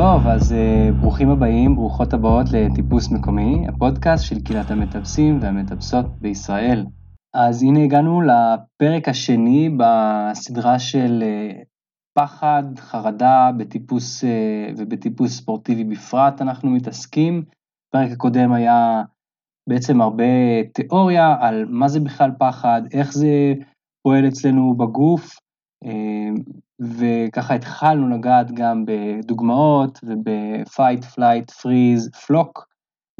טוב, אז uh, ברוכים הבאים, ברוכות הבאות לטיפוס מקומי, הפודקאסט של קהילת המטפסים והמטפסות בישראל. אז הנה הגענו לפרק השני בסדרה של uh, פחד, חרדה בטיפוס uh, ובטיפוס ספורטיבי בפרט אנחנו מתעסקים. הפרק הקודם היה בעצם הרבה תיאוריה על מה זה בכלל פחד, איך זה פועל אצלנו בגוף, וככה התחלנו לגעת גם בדוגמאות וב-fight, flight, freeze, flock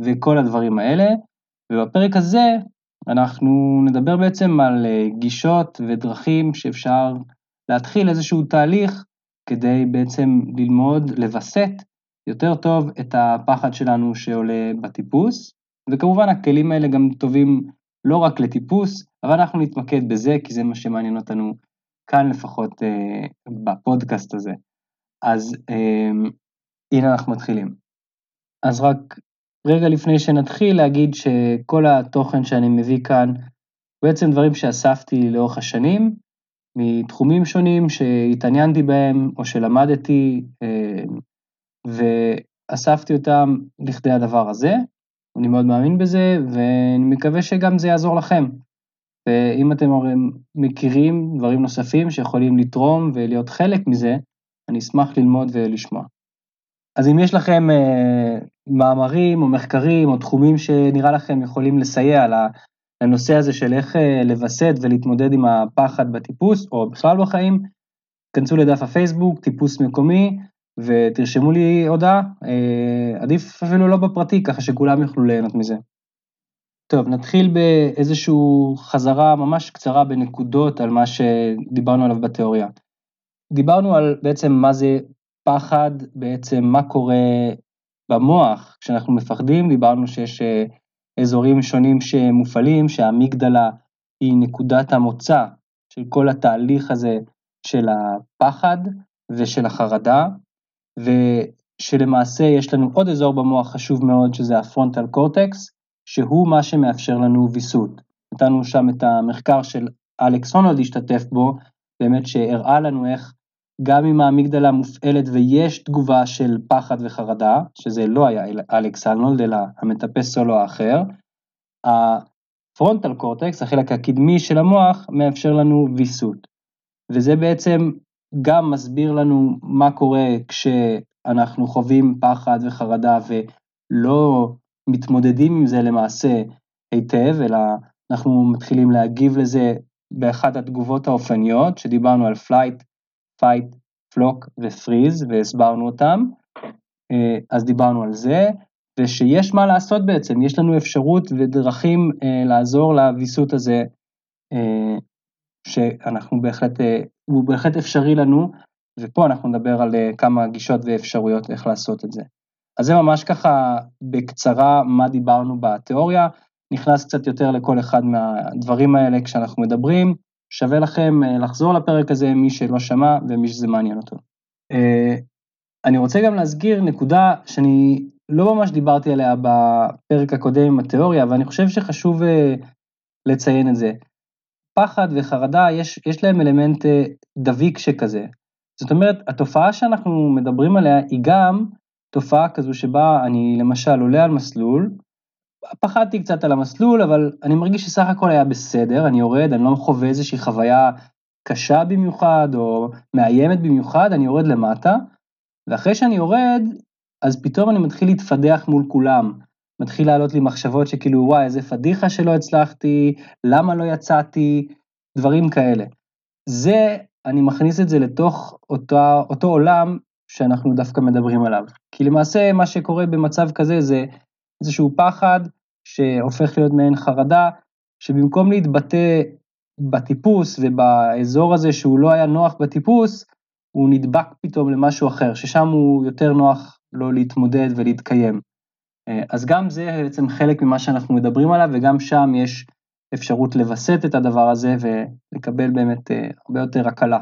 וכל הדברים האלה, ובפרק הזה אנחנו נדבר בעצם על אה, גישות ודרכים שאפשר להתחיל איזשהו תהליך כדי בעצם ללמוד, לווסת יותר טוב את הפחד שלנו שעולה בטיפוס, וכמובן הכלים האלה גם טובים לא רק לטיפוס, אבל אנחנו נתמקד בזה כי זה מה שמעניין אותנו כאן לפחות אה, בפודקאסט הזה. אז אה, הנה אנחנו מתחילים. אז רק רגע לפני שנתחיל להגיד שכל התוכן שאני מביא כאן, בעצם דברים שאספתי לאורך השנים, מתחומים שונים שהתעניינתי בהם או שלמדתי, אה, ואספתי אותם לכדי הדבר הזה. אני מאוד מאמין בזה, ואני מקווה שגם זה יעזור לכם. ואם אתם מכירים דברים נוספים שיכולים לתרום ולהיות חלק מזה, אני אשמח ללמוד ולשמוע. אז אם יש לכם אה, מאמרים או מחקרים או תחומים שנראה לכם יכולים לסייע לנושא הזה של איך אה, לווסת ולהתמודד עם הפחד בטיפוס או בכלל בחיים, כנסו לדף הפייסבוק, טיפוס מקומי, ותרשמו לי הודעה, אה, עדיף אפילו לא בפרטי, ככה שכולם יוכלו ליהנות מזה. טוב, נתחיל באיזושהי חזרה ממש קצרה בנקודות על מה שדיברנו עליו בתיאוריה. דיברנו על בעצם מה זה פחד, בעצם מה קורה במוח כשאנחנו מפחדים, דיברנו שיש אה, אזורים שונים שמופעלים, שהאמיגדלה היא נקודת המוצא של כל התהליך הזה של הפחד ושל החרדה, ושלמעשה יש לנו עוד אזור במוח חשוב מאוד שזה הפרונטל קורטקס, שהוא מה שמאפשר לנו ויסות. נתנו שם את המחקר של אלכס הונולד השתתף בו, באמת שהראה לנו איך גם אם האמיגדלה מופעלת ויש תגובה של פחד וחרדה, שזה לא היה אלכס הונולד אלא המטפס סולו האחר, הפרונטל קורטקס, החלק הקדמי של המוח, מאפשר לנו ויסות. וזה בעצם גם מסביר לנו מה קורה כשאנחנו חווים פחד וחרדה ולא מתמודדים עם זה למעשה היטב, אלא אנחנו מתחילים להגיב לזה באחת התגובות האופייניות, שדיברנו על flight, fight, flock ו freeze, והסברנו אותם, אה, אז דיברנו על זה, ושיש מה לעשות בעצם, יש לנו אפשרות ודרכים אה, לעזור לוויסות הזה, אה, שאנחנו בהחלט, הוא בהחלט אפשרי לנו, ופה אנחנו נדבר על כמה גישות ואפשרויות איך לעשות את זה. אז זה ממש ככה בקצרה מה דיברנו בתיאוריה, נכנס קצת יותר לכל אחד מהדברים האלה כשאנחנו מדברים, שווה לכם אה, לחזור לפרק הזה, מי שלא שמע ומי שזה מעניין אותו. אה, אני רוצה גם להסגיר נקודה שאני לא ממש דיברתי עליה בפרק הקודם עם התיאוריה, ואני חושב שחשוב אה, לציין את זה. פחד וחרדה, יש, יש להם אלמנט דביק שכזה. זאת אומרת, התופעה שאנחנו מדברים עליה היא גם תופעה כזו שבה אני למשל עולה על מסלול, פחדתי קצת על המסלול, אבל אני מרגיש שסך הכל היה בסדר, אני יורד, אני לא חווה איזושהי חוויה קשה במיוחד או מאיימת במיוחד, אני יורד למטה, ואחרי שאני יורד, אז פתאום אני מתחיל להתפדח מול כולם. מתחיל לעלות לי מחשבות שכאילו, וואי, איזה פדיחה שלא הצלחתי, למה לא יצאתי, דברים כאלה. זה, אני מכניס את זה לתוך אותו, אותו עולם שאנחנו דווקא מדברים עליו. כי למעשה מה שקורה במצב כזה זה איזשהו פחד שהופך להיות מעין חרדה, שבמקום להתבטא בטיפוס ובאזור הזה שהוא לא היה נוח בטיפוס, הוא נדבק פתאום למשהו אחר, ששם הוא יותר נוח לא להתמודד ולהתקיים. אז גם זה בעצם חלק ממה שאנחנו מדברים עליו, וגם שם יש אפשרות לווסת את הדבר הזה ולקבל באמת אה, הרבה יותר הקלה.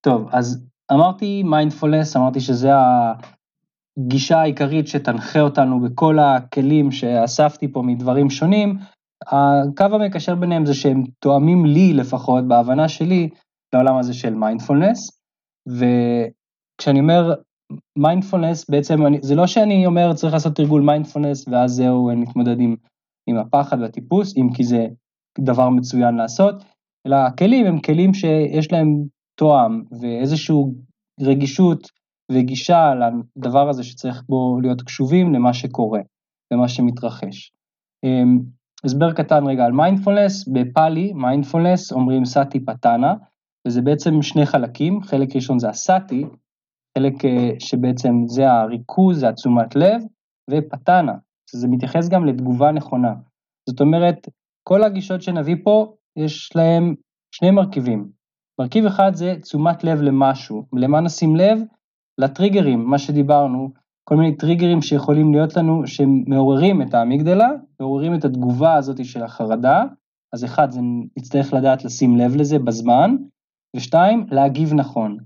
טוב, אז אמרתי מיינדפולנס, אמרתי שזה הגישה העיקרית שתנחה אותנו בכל הכלים שאספתי פה מדברים שונים. הקו המקשר ביניהם זה שהם תואמים לי לפחות, בהבנה שלי, לעולם הזה של מיינדפולנס. וכשאני אומר מיינדפולנס בעצם, אני, זה לא שאני אומר צריך לעשות תרגול מיינדפולנס ואז זהו, נתמודד עם, עם הפחד והטיפוס, אם כי זה דבר מצוין לעשות, אלא הכלים הם כלים שיש להם תואם ואיזושהי רגישות וגישה לדבר הזה שצריך בו להיות קשובים למה שקורה ומה שמתרחש. אמ, הסבר קטן רגע על מיינדפולנס, בפאלי מיינדפולנס אומרים סאטי פתנה, וזה בעצם שני חלקים, חלק ראשון זה הסאטי, חלק אה, שבעצם זה הריכוז, זה התשומת לב, ופתנה, שזה מתייחס גם לתגובה נכונה. זאת אומרת, כל הגישות שנביא פה, יש להם שני מרכיבים. מרכיב אחד זה תשומת לב למשהו, למה נשים לב? לטריגרים, מה שדיברנו, כל מיני טריגרים שיכולים להיות לנו, שמעוררים את האמיגדלה, מעוררים את התגובה הזאת של החרדה, אז אחד, זה נצטרך לדעת לשים לב לזה בזמן, ושתיים, להגיב נכון.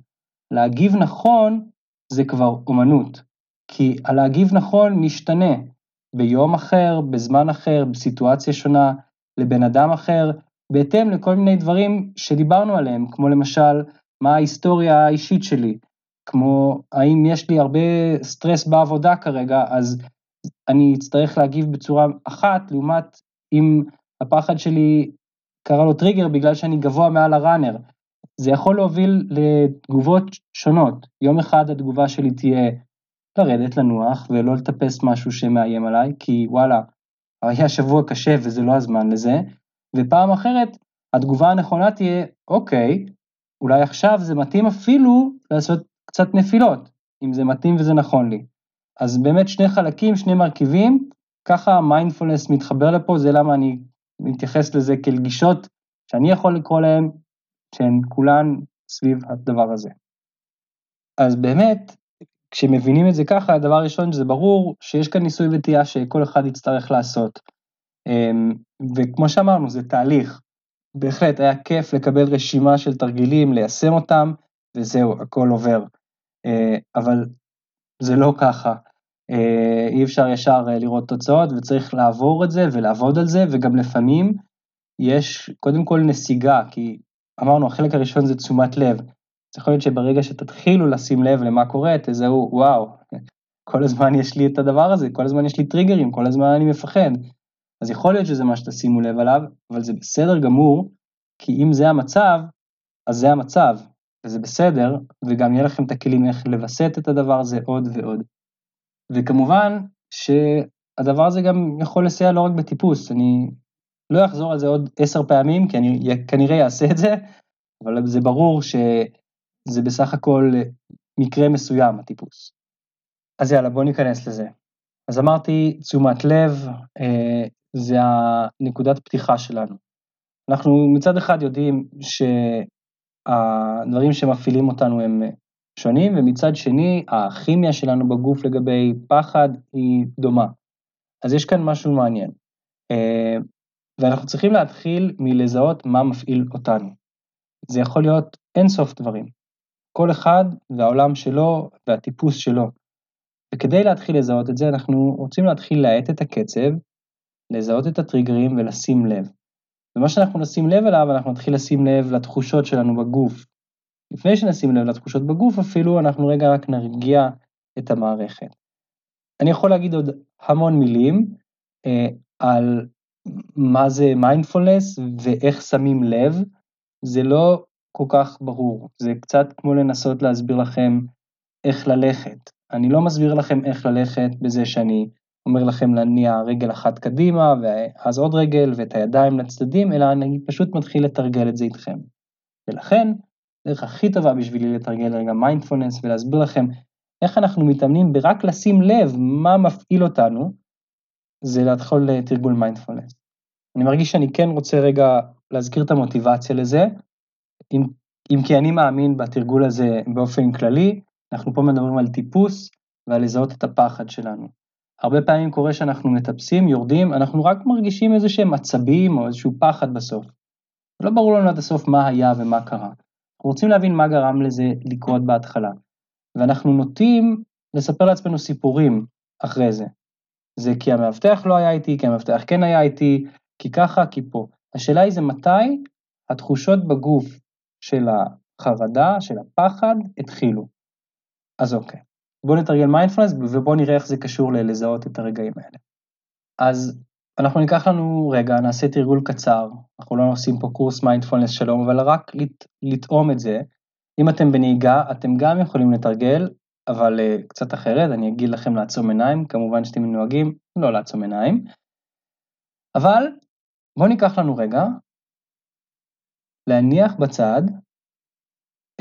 להגיב נכון זה כבר אומנות, כי הלהגיב נכון משתנה ביום אחר, בזמן אחר, בסיטואציה שונה, לבן אדם אחר, בהתאם לכל מיני דברים שדיברנו עליהם, כמו למשל, מה ההיסטוריה האישית שלי, כמו האם יש לי הרבה סטרס בעבודה כרגע, אז אני אצטרך להגיב בצורה אחת, לעומת אם הפחד שלי קרה לו טריגר בגלל שאני גבוה מעל הראנר. זה יכול להוביל לתגובות שונות. יום אחד התגובה שלי תהיה לרדת, לנוח, ולא לטפס משהו שמאיים עליי, כי וואלה, היה שבוע קשה וזה לא הזמן לזה, ופעם אחרת התגובה הנכונה תהיה, אוקיי, אולי עכשיו זה מתאים אפילו לעשות קצת נפילות, אם זה מתאים וזה נכון לי. אז באמת שני חלקים, שני מרכיבים, ככה המיינדפולנס מתחבר לפה, זה למה אני מתייחס לזה כאל גישות שאני יכול לקרוא להן, שהן כולן סביב הדבר הזה. אז באמת, כשמבינים את זה ככה, הדבר הראשון זה ברור שיש כאן ניסוי וטעייה שכל אחד יצטרך לעשות. אמ, וכמו שאמרנו, זה תהליך. בהחלט היה כיף לקבל רשימה של תרגילים, ליישם אותם, וזהו, הכל עובר. אה, אבל זה לא ככה. אה, אי אפשר ישר אה, לראות תוצאות וצריך לעבור את זה ולעבוד על זה, וגם לפעמים יש קודם כל נסיגה, כי אמרנו, החלק הראשון זה תשומת לב. זה יכול להיות שברגע שתתחילו לשים לב למה קורה, תזהו, וואו, כל הזמן יש לי את הדבר הזה, כל הזמן יש לי טריגרים, כל הזמן אני מפחד. אז יכול להיות שזה מה שתשימו לב עליו, אבל זה בסדר גמור, כי אם זה המצב, אז זה המצב, וזה בסדר, וגם יהיה לכם את הכלים איך לווסת את הדבר הזה עוד ועוד. וכמובן שהדבר הזה גם יכול לסייע לא רק בטיפוס, אני לא אחזור על זה עוד עשר פעמים, כי אני כנראה אעשה את זה, אבל זה ברור שזה בסך הכל מקרה מסוים, הטיפוס. אז יאללה, בואו ניכנס לזה. אז אמרתי, תשומת לב, אה, זה הנקודת פתיחה שלנו. אנחנו מצד אחד יודעים שהדברים שמפעילים אותנו הם שונים, ומצד שני, הכימיה שלנו בגוף לגבי פחד היא דומה. אז יש כאן משהו מעניין. אה, ואנחנו צריכים להתחיל מלזהות מה מפעיל אותנו. זה יכול להיות אינסוף דברים. כל אחד והעולם שלו והטיפוס שלו. וכדי להתחיל לזהות את זה, אנחנו רוצים להתחיל להאט את הקצב, לזהות את הטריגרים ולשים לב. ומה שאנחנו נשים לב אליו, אנחנו נתחיל לשים לב לתחושות שלנו בגוף. לפני שנשים לב לתחושות בגוף אפילו, אנחנו רגע רק נרגיע את המערכת. אני יכול להגיד עוד המון מילים אה, על מה זה מיינדפולנס ואיך שמים לב, זה לא כל כך ברור, זה קצת כמו לנסות להסביר לכם איך ללכת. אני לא מסביר לכם איך ללכת בזה שאני אומר לכם להניע רגל אחת קדימה ואז עוד רגל ואת הידיים לצדדים, אלא אני פשוט מתחיל לתרגל את זה איתכם. ולכן, הדרך הכי טובה בשבילי לתרגל רגע מיינדפולנס ולהסביר לכם איך אנחנו מתאמנים ברק לשים לב מה מפעיל אותנו, זה להתחיל תרגול מיינדפולנס. אני מרגיש שאני כן רוצה רגע להזכיר את המוטיבציה לזה, אם, אם כי אני מאמין בתרגול הזה באופן כללי, אנחנו פה מדברים על טיפוס ועל לזהות את הפחד שלנו. הרבה פעמים קורה שאנחנו מטפסים, יורדים, אנחנו רק מרגישים איזה שהם עצבים או איזשהו פחד בסוף. לא ברור לנו עד הסוף מה היה ומה קרה. אנחנו רוצים להבין מה גרם לזה לקרות בהתחלה. ואנחנו נוטים לספר לעצמנו סיפורים אחרי זה. זה כי המאבטח לא היה איתי, כי המאבטח כן היה איתי, כי ככה, כי פה. השאלה היא זה מתי התחושות בגוף של החרדה, של הפחד, התחילו. אז אוקיי. בואו נתרגל מיינדפלנס ובואו נראה איך זה קשור ללזהות את הרגעים האלה. אז אנחנו ניקח לנו רגע, נעשה תרגול קצר, אנחנו לא עושים פה קורס מיינדפלנס שלום, אבל רק לט, לטעום את זה. אם אתם בנהיגה, אתם גם יכולים לתרגל, אבל אה, קצת אחרת, אני אגיד לכם לעצום עיניים, כמובן שאתם נוהגים לא לעצום עיניים. אבל בואו ניקח לנו רגע, להניח בצד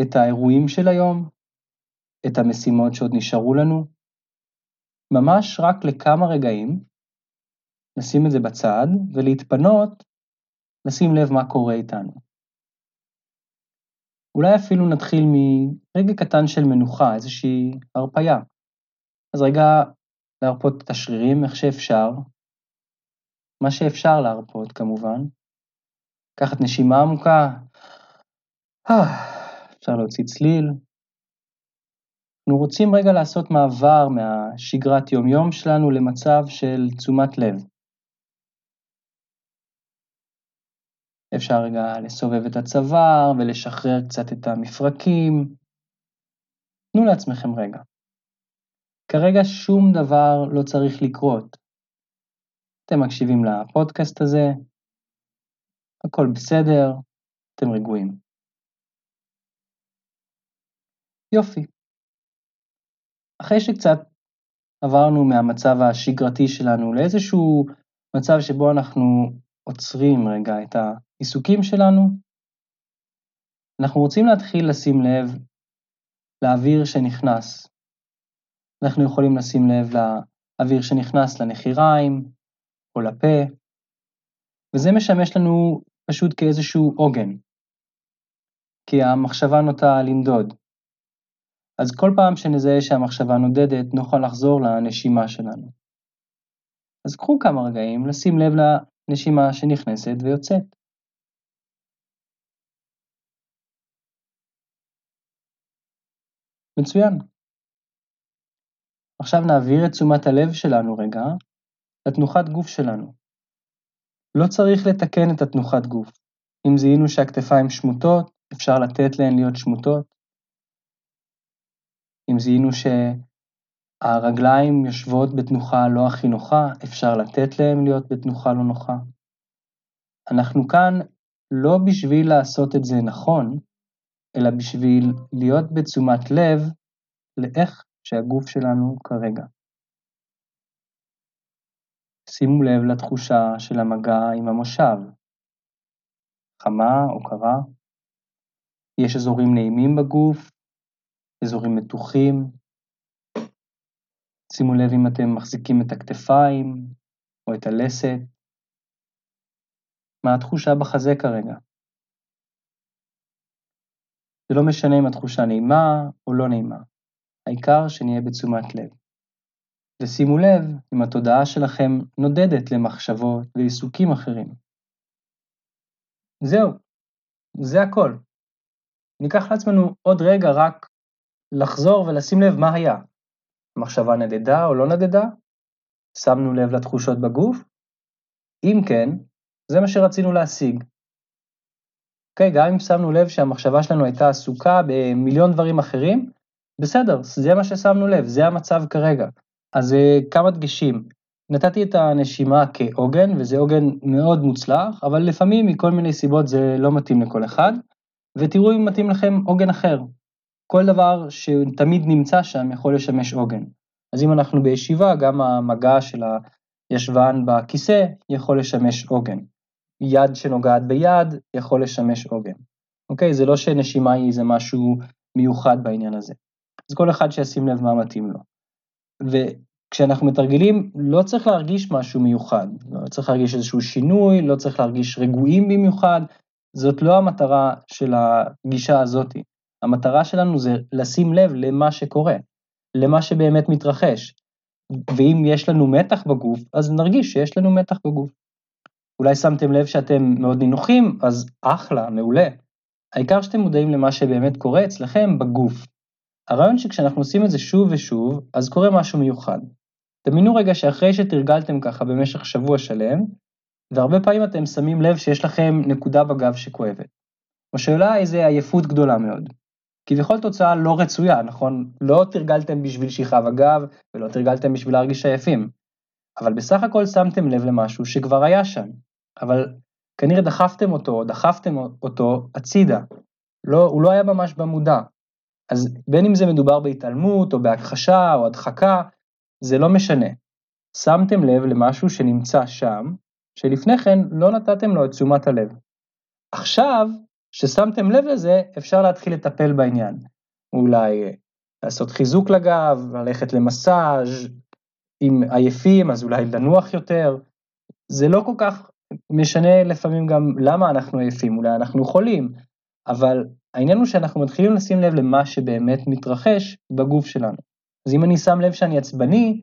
את האירועים של היום, את המשימות שעוד נשארו לנו, ממש רק לכמה רגעים, לשים את זה בצד ולהתפנות, לשים לב מה קורה איתנו. אולי אפילו נתחיל מרגע קטן של מנוחה, איזושהי הרפייה. אז רגע להרפות את השרירים איך שאפשר, מה שאפשר להרפות כמובן. לקחת נשימה עמוקה, אפשר להוציא צליל. אנחנו רוצים רגע לעשות מעבר מהשגרת יומיום שלנו למצב של תשומת לב. אפשר רגע לסובב את הצוואר ולשחרר קצת את המפרקים. תנו לעצמכם רגע. כרגע שום דבר לא צריך לקרות. אתם מקשיבים לפודקאסט הזה, הכל בסדר, אתם רגועים. יופי. אחרי שקצת עברנו מהמצב השגרתי שלנו לאיזשהו מצב שבו אנחנו עוצרים רגע את העיסוקים שלנו, אנחנו רוצים להתחיל לשים לב לאוויר שנכנס. אנחנו יכולים לשים לב לאוויר שנכנס לנחיריים או לפה, וזה משמש לנו פשוט כאיזשהו עוגן, כי המחשבה נוטה לנדוד. אז כל פעם שנזהה שהמחשבה נודדת, נוכל לחזור לנשימה שלנו. אז קחו כמה רגעים לשים לב לנשימה שנכנסת ויוצאת. מצוין. עכשיו נעביר את תשומת הלב שלנו רגע לתנוחת גוף שלנו. לא צריך לתקן את התנוחת גוף. אם זיהינו שהכתפיים שמוטות, אפשר לתת להן להיות שמוטות. אם זיהינו שהרגליים יושבות בתנוחה לא הכי נוחה, אפשר לתת להם להיות בתנוחה לא נוחה. אנחנו כאן לא בשביל לעשות את זה נכון, אלא בשביל להיות בתשומת לב לאיך שהגוף שלנו כרגע. שימו לב לתחושה של המגע עם המושב, חמה או קרה. יש אזורים נעימים בגוף אזורים מתוחים. שימו לב אם אתם מחזיקים את הכתפיים או את הלסת. מה התחושה בחזה כרגע? זה לא משנה אם התחושה נעימה או לא נעימה, העיקר שנהיה בתשומת לב. ושימו לב אם התודעה שלכם נודדת למחשבות ועיסוקים אחרים. זהו, זה הכל. ניקח לעצמנו עוד רגע רק לחזור ולשים לב מה היה. מחשבה נדדה או לא נדדה? שמנו לב לתחושות בגוף? אם כן, זה מה שרצינו להשיג. אוקיי, okay, גם אם שמנו לב שהמחשבה שלנו הייתה עסוקה במיליון דברים אחרים, בסדר, זה מה ששמנו לב, זה המצב כרגע. אז uh, כמה דגשים. נתתי את הנשימה כעוגן, וזה עוגן מאוד מוצלח, אבל לפעמים מכל מיני סיבות זה לא מתאים לכל אחד, ותראו אם מתאים לכם עוגן אחר. כל דבר שתמיד נמצא שם יכול לשמש עוגן. אז אם אנחנו בישיבה, גם המגע של הישבן בכיסא יכול לשמש עוגן. יד שנוגעת ביד יכול לשמש עוגן. אוקיי? זה לא שנשימה היא איזה משהו מיוחד בעניין הזה. אז כל אחד שישים לב מה מתאים לו. וכשאנחנו מתרגלים, לא צריך להרגיש משהו מיוחד. לא צריך להרגיש איזשהו שינוי, לא צריך להרגיש רגועים במיוחד. זאת לא המטרה של הגישה הזאתי. המטרה שלנו זה לשים לב למה שקורה, למה שבאמת מתרחש. ואם יש לנו מתח בגוף, אז נרגיש שיש לנו מתח בגוף. אולי שמתם לב שאתם מאוד נינוחים, אז אחלה, מעולה. העיקר שאתם מודעים למה שבאמת קורה אצלכם בגוף. הרעיון שכשאנחנו עושים את זה שוב ושוב, אז קורה משהו מיוחד. דמיינו רגע שאחרי שתרגלתם ככה במשך שבוע שלם, והרבה פעמים אתם שמים לב שיש לכם נקודה בגב שכואבת. או שאולי איזו עייפות גדולה מאוד. כביכול תוצאה לא רצויה, נכון? לא תרגלתם בשביל שיכב הגב ולא תרגלתם בשביל להרגיש עייפים, אבל בסך הכל שמתם לב למשהו שכבר היה שם, אבל כנראה דחפתם אותו או דחפתם אותו הצידה, לא, הוא לא היה ממש במודע. אז בין אם זה מדובר בהתעלמות או בהכחשה או הדחקה, זה לא משנה. שמתם לב למשהו שנמצא שם, שלפני כן לא נתתם לו את תשומת הלב. עכשיו, ששמתם לב לזה, אפשר להתחיל לטפל בעניין. אולי אה, לעשות חיזוק לגב, ללכת למסאז', אם עייפים אז אולי לנוח יותר. זה לא כל כך משנה לפעמים גם למה אנחנו עייפים, אולי אנחנו חולים, אבל העניין הוא שאנחנו מתחילים לשים לב למה שבאמת מתרחש בגוף שלנו. אז אם אני שם לב שאני עצבני,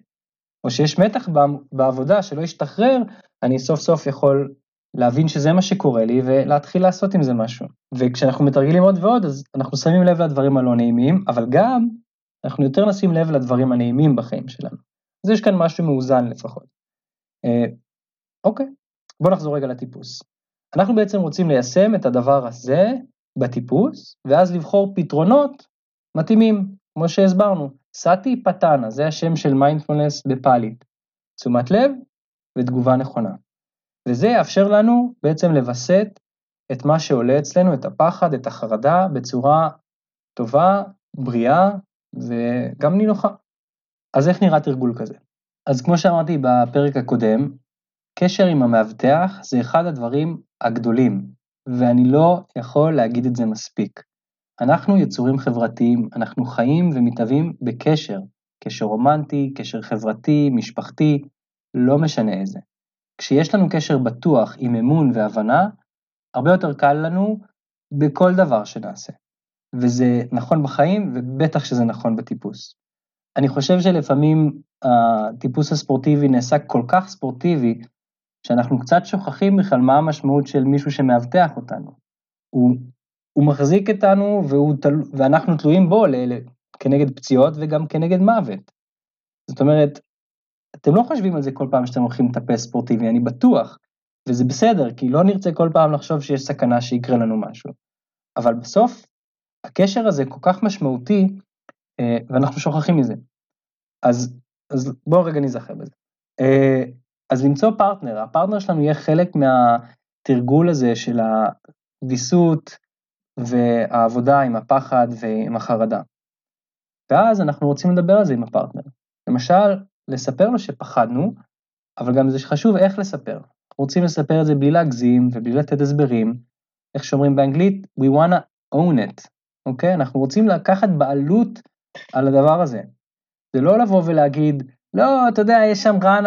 או שיש מתח בעבודה שלא ישתחרר, אני סוף סוף יכול להבין שזה מה שקורה לי ולהתחיל לעשות עם זה משהו. וכשאנחנו מתרגלים עוד ועוד, אז אנחנו שמים לב לדברים הלא נעימים, אבל גם אנחנו יותר נשים לב לדברים הנעימים בחיים שלנו. אז יש כאן משהו מאוזן לפחות. אה, אוקיי, בואו נחזור רגע לטיפוס. אנחנו בעצם רוצים ליישם את הדבר הזה בטיפוס, ואז לבחור פתרונות מתאימים, כמו שהסברנו. סאטי פתנה, זה השם של מיינדפולנס בפאלית. תשומת לב ותגובה נכונה. וזה יאפשר לנו בעצם לווסת את מה שעולה אצלנו, את הפחד, את החרדה, בצורה טובה, בריאה וגם נינוחה. אז איך נראה תרגול כזה? אז כמו שאמרתי בפרק הקודם, קשר עם המאבטח זה אחד הדברים הגדולים, ואני לא יכול להגיד את זה מספיק. אנחנו יצורים חברתיים, אנחנו חיים ומתהווים בקשר, קשר רומנטי, קשר חברתי, משפחתי, לא משנה איזה. כשיש לנו קשר בטוח עם אמון והבנה, הרבה יותר קל לנו בכל דבר שנעשה. וזה נכון בחיים, ובטח שזה נכון בטיפוס. אני חושב שלפעמים הטיפוס הספורטיבי נעשה כל כך ספורטיבי, שאנחנו קצת שוכחים בכלל מה המשמעות של מישהו שמאבטח אותנו. הוא, הוא מחזיק אותנו והוא, ואנחנו תלויים בו ל, כנגד פציעות וגם כנגד מוות. זאת אומרת, אתם לא חושבים על זה כל פעם שאתם הולכים לטפס ספורטיבי, אני בטוח, וזה בסדר, כי לא נרצה כל פעם לחשוב שיש סכנה שיקרה לנו משהו. אבל בסוף, הקשר הזה כל כך משמעותי, אה, ואנחנו שוכחים מזה. אז, אז בואו רגע נזכר בזה. אה, אז למצוא פרטנר, הפרטנר שלנו יהיה חלק מהתרגול הזה של הוויסות והעבודה עם הפחד ועם החרדה. ואז אנחנו רוצים לדבר על זה עם הפרטנר. למשל, לספר לו שפחדנו, אבל גם זה חשוב איך לספר. רוצים לספר את זה בלי להגזים ובלי לתת הסברים, איך שאומרים באנגלית, we wanna own it, אוקיי? אנחנו רוצים לקחת בעלות על הדבר הזה. זה לא לבוא ולהגיד, לא, אתה יודע, יש שם run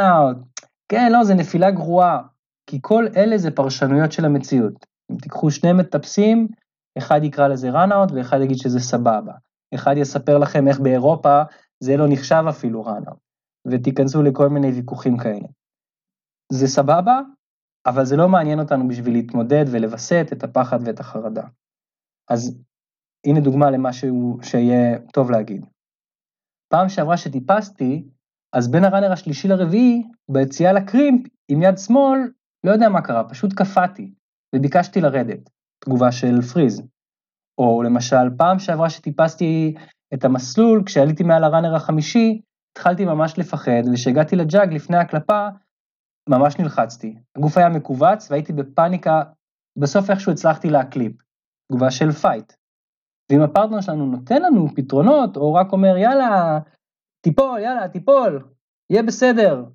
כן, לא, זה נפילה גרועה, כי כל אלה זה פרשנויות של המציאות. אם תיקחו שני מטפסים, אחד יקרא לזה run ואחד יגיד שזה סבבה. אחד יספר לכם איך באירופה זה לא נחשב אפילו run ותיכנסו לכל מיני ויכוחים כאלה. זה סבבה, אבל זה לא מעניין אותנו בשביל להתמודד ולווסת את הפחד ואת החרדה. אז הנה דוגמה למשהו שיהיה טוב להגיד. פעם שעברה שטיפסתי, אז בין הראנר השלישי לרביעי, ביציאה לקרימפ, עם יד שמאל, לא יודע מה קרה, פשוט קפאתי, וביקשתי לרדת, תגובה של פריז. או למשל, פעם שעברה שטיפסתי את המסלול, כשעליתי מעל הראנר החמישי, התחלתי ממש לפחד, וכשהגעתי לג'אג לפני הקלפה, ממש נלחצתי. הגוף היה מכווץ והייתי בפאניקה, בסוף איכשהו הצלחתי להקליפ. תגובה של fight. ואם הפרטנר שלנו נותן לנו פתרונות, או רק אומר יאללה, תיפול, יאללה, תיפול, יהיה בסדר,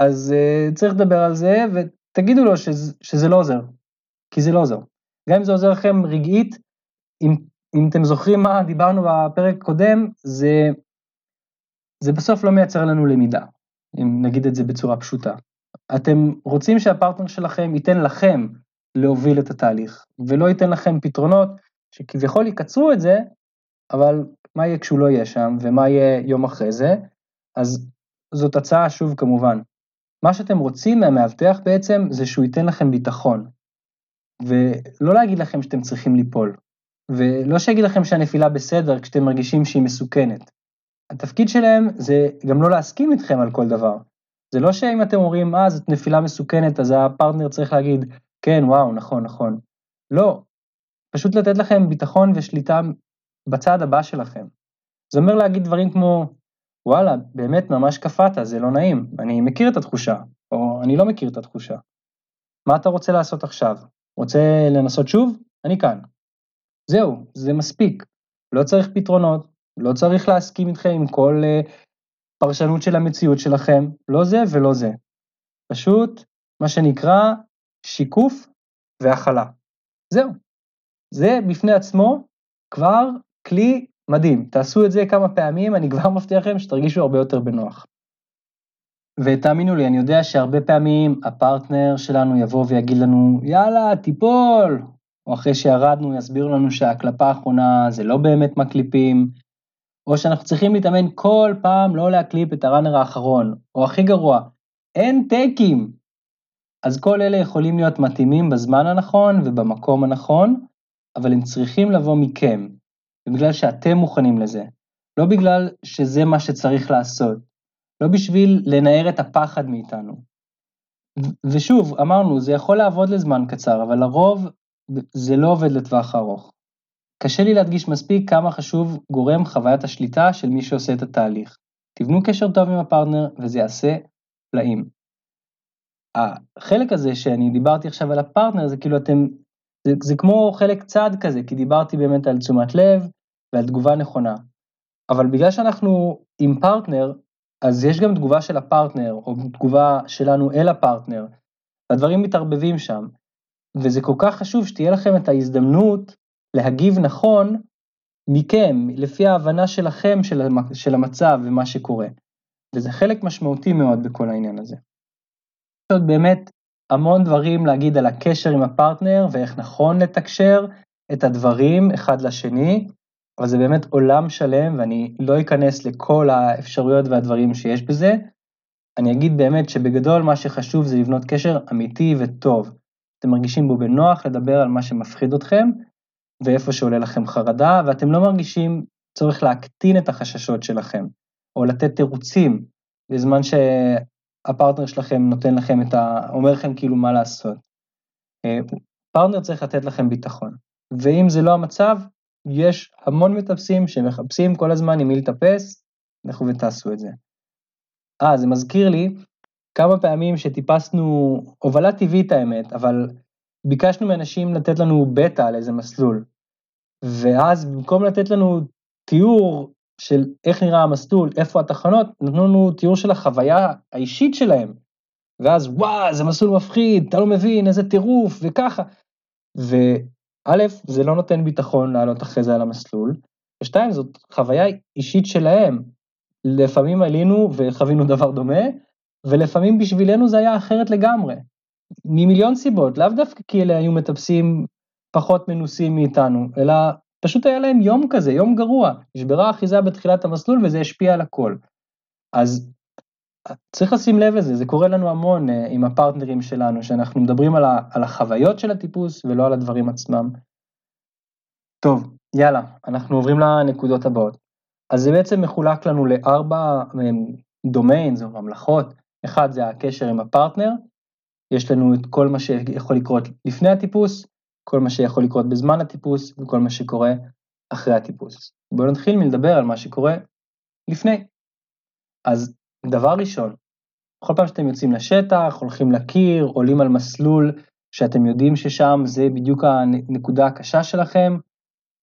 אז אה, צריך לדבר על זה, ותגידו לו שזה, שזה לא עוזר, כי זה לא עוזר. גם אם זה עוזר לכם רגעית, אם, אם אתם זוכרים מה דיברנו בפרק הקודם, זה זה בסוף לא מייצר לנו למידה, אם נגיד את זה בצורה פשוטה. אתם רוצים שהפרטנר שלכם ייתן לכם להוביל את התהליך, ולא ייתן לכם פתרונות שכביכול יקצרו את זה, אבל מה יהיה כשהוא לא יהיה שם, ומה יהיה יום אחרי זה, אז זאת הצעה, שוב כמובן. מה שאתם רוצים מהמאבטח בעצם, זה שהוא ייתן לכם ביטחון, ולא להגיד לכם שאתם צריכים ליפול, ולא שיגיד לכם שהנפילה בסדר כשאתם מרגישים שהיא מסוכנת. התפקיד שלהם זה גם לא להסכים איתכם על כל דבר. זה לא שאם אתם אומרים, אה, זאת נפילה מסוכנת, אז הפרטנר צריך להגיד, כן, וואו, נכון, נכון. לא. פשוט לתת לכם ביטחון ושליטה בצעד הבא שלכם. זה אומר להגיד דברים כמו, וואלה, באמת ממש קפאת, זה לא נעים, אני מכיר את התחושה, או אני לא מכיר את התחושה. מה אתה רוצה לעשות עכשיו? רוצה לנסות שוב? אני כאן. זהו, זה מספיק. לא צריך פתרונות, לא צריך להסכים איתכם עם כל uh, פרשנות של המציאות שלכם, לא זה ולא זה. פשוט, מה שנקרא, שיקוף והכלה. זהו. זה בפני עצמו כבר כלי מדהים. תעשו את זה כמה פעמים, אני כבר מבטיח לכם שתרגישו הרבה יותר בנוח. ותאמינו לי, אני יודע שהרבה פעמים הפרטנר שלנו יבוא ויגיד לנו, יאללה, תיפול, או אחרי שירדנו יסבירו לנו שהקלפה האחרונה זה לא באמת מקליפים, או שאנחנו צריכים להתאמן כל פעם לא להקליפ את הראנר האחרון, או הכי גרוע, אין טייקים. אז כל אלה יכולים להיות מתאימים בזמן הנכון ובמקום הנכון, אבל הם צריכים לבוא מכם, ובגלל שאתם מוכנים לזה, לא בגלל שזה מה שצריך לעשות, לא בשביל לנער את הפחד מאיתנו. ושוב, אמרנו, זה יכול לעבוד לזמן קצר, אבל לרוב זה לא עובד לטווח ארוך. קשה לי להדגיש מספיק כמה חשוב גורם חוויית השליטה של מי שעושה את התהליך. תבנו קשר טוב עם הפרטנר וזה יעשה פלאים. החלק הזה שאני דיברתי עכשיו על הפרטנר זה כאילו אתם, זה, זה כמו חלק צד כזה, כי דיברתי באמת על תשומת לב ועל תגובה נכונה. אבל בגלל שאנחנו עם פרטנר, אז יש גם תגובה של הפרטנר, או תגובה שלנו אל הפרטנר, והדברים מתערבבים שם. וזה כל כך חשוב שתהיה לכם את ההזדמנות להגיב נכון מכם, לפי ההבנה שלכם של המצב ומה שקורה. וזה חלק משמעותי מאוד בכל העניין הזה. יש עוד באמת המון דברים להגיד על הקשר עם הפרטנר ואיך נכון לתקשר את הדברים אחד לשני, אבל זה באמת עולם שלם ואני לא אכנס לכל האפשרויות והדברים שיש בזה. אני אגיד באמת שבגדול מה שחשוב זה לבנות קשר אמיתי וטוב. אתם מרגישים בו בנוח לדבר על מה שמפחיד אתכם, ואיפה שעולה לכם חרדה, ואתם לא מרגישים צורך להקטין את החששות שלכם, או לתת תירוצים, בזמן שהפרטנר שלכם נותן לכם את ה... אומר לכם כאילו מה לעשות. אה, פרטנר צריך לתת לכם ביטחון, ואם זה לא המצב, יש המון מטפסים שמחפשים כל הזמן עם מי לטפס, לכו ותעשו את זה. אה, זה מזכיר לי כמה פעמים שטיפסנו, הובלה טבעית האמת, אבל ביקשנו מאנשים לתת לנו בטא על איזה מסלול. ואז במקום לתת לנו תיאור של איך נראה המסלול, איפה התחנות, נתנו לנו תיאור של החוויה האישית שלהם. ואז וואו, זה מסלול מפחיד, אתה לא מבין, איזה טירוף, וככה. וא', זה לא נותן ביטחון לעלות אחרי זה על המסלול, ושתיים, זאת חוויה אישית שלהם. לפעמים עלינו וחווינו דבר דומה, ולפעמים בשבילנו זה היה אחרת לגמרי. ממיליון סיבות, לאו דווקא כי אלה היו מטפסים פחות מנוסים מאיתנו, אלא פשוט היה להם יום כזה, יום גרוע. נשברה אחיזה בתחילת המסלול וזה השפיע על הכל. אז צריך לשים לב לזה, זה קורה לנו המון uh, עם הפרטנרים שלנו, שאנחנו מדברים על, ה, על החוויות של הטיפוס ולא על הדברים עצמם. טוב, יאללה, אנחנו עוברים לנקודות הבאות. אז זה בעצם מחולק לנו לארבע domains או ממלכות, אחד זה הקשר עם הפרטנר, יש לנו את כל מה שיכול לקרות לפני הטיפוס, כל מה שיכול לקרות בזמן הטיפוס וכל מה שקורה אחרי הטיפוס. בואו נתחיל מלדבר על מה שקורה לפני. אז דבר ראשון, כל פעם שאתם יוצאים לשטח, הולכים לקיר, עולים על מסלול שאתם יודעים ששם זה בדיוק הנקודה הקשה שלכם,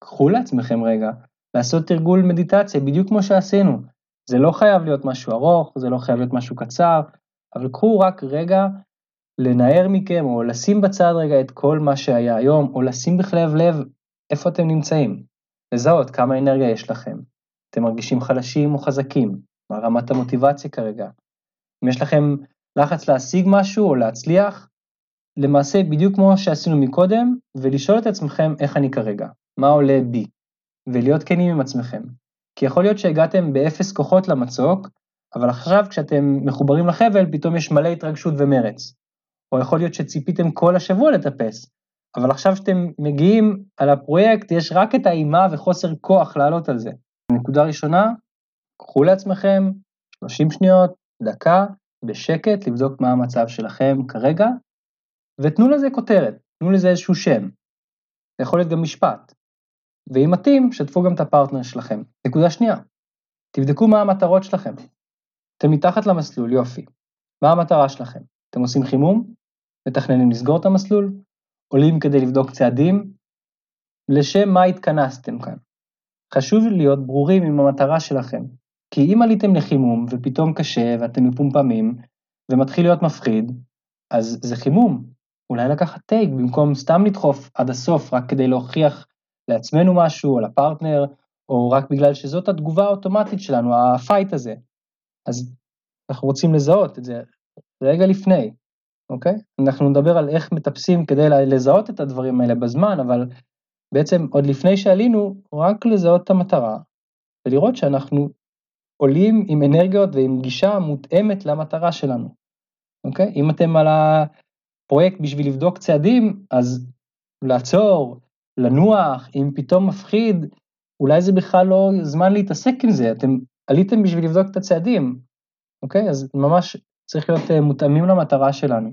קחו לעצמכם רגע לעשות תרגול מדיטציה בדיוק כמו שעשינו. זה לא חייב להיות משהו ארוך, זה לא חייב להיות משהו קצר, אבל קחו רק רגע לנער מכם, או לשים בצד רגע את כל מה שהיה היום, או לשים בכלב לב איפה אתם נמצאים. לזהות כמה אנרגיה יש לכם. אתם מרגישים חלשים או חזקים, מה רמת המוטיבציה כרגע. אם יש לכם לחץ להשיג משהו או להצליח, למעשה בדיוק כמו שעשינו מקודם, ולשאול את עצמכם איך אני כרגע, מה עולה בי, ולהיות כנים עם עצמכם. כי יכול להיות שהגעתם באפס כוחות למצוק, אבל עכשיו כשאתם מחוברים לחבל פתאום יש מלא התרגשות ומרץ. או יכול להיות שציפיתם כל השבוע לטפס, אבל עכשיו שאתם מגיעים על הפרויקט יש רק את האימה וחוסר כוח לעלות על זה. נקודה ראשונה, קחו לעצמכם 30 שניות, דקה, בשקט לבדוק מה המצב שלכם כרגע, ותנו לזה כותרת, תנו לזה איזשהו שם. זה יכול להיות גם משפט. ואם מתאים, שתפו גם את הפרטנר שלכם. נקודה שנייה, תבדקו מה המטרות שלכם. אתם מתחת למסלול, יופי. מה המטרה שלכם? אתם עושים חימום? מתכננים לסגור את המסלול? עולים כדי לבדוק צעדים? לשם מה התכנסתם כאן? חשוב להיות ברורים עם המטרה שלכם, כי אם עליתם לחימום ופתאום קשה ואתם מפומפמים ומתחיל להיות מפחיד, אז זה חימום. אולי לקחת טייק במקום סתם לדחוף עד הסוף רק כדי להוכיח לעצמנו משהו או לפרטנר, או רק בגלל שזאת התגובה האוטומטית שלנו, הפייט הזה. אז אנחנו רוצים לזהות את זה רגע לפני, אוקיי? אנחנו נדבר על איך מטפסים כדי לזהות את הדברים האלה בזמן, אבל בעצם עוד לפני שעלינו, רק לזהות את המטרה, ולראות שאנחנו עולים עם אנרגיות ועם גישה מותאמת למטרה שלנו, אוקיי? אם אתם על הפרויקט בשביל לבדוק צעדים, אז לעצור, לנוח, אם פתאום מפחיד, אולי זה בכלל לא זמן להתעסק עם זה, אתם עליתם בשביל לבדוק את הצעדים, אוקיי? אז ממש צריך להיות אה, מותאמים למטרה שלנו.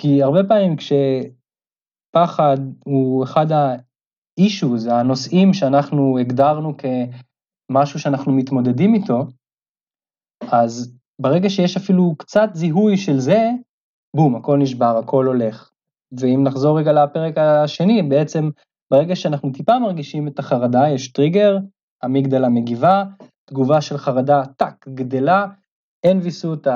כי הרבה פעמים כשפחד הוא אחד ה-issues, הנושאים שאנחנו הגדרנו כמשהו שאנחנו מתמודדים איתו, אז ברגע שיש אפילו קצת זיהוי של זה, בום, הכל נשבר, הכל הולך. ואם נחזור רגע לפרק השני, בעצם ברגע שאנחנו טיפה מרגישים את החרדה, יש טריגר, האמיגדלה מגיבה, תגובה של חרדה, טאק, אמיגדלה, אין ויסות,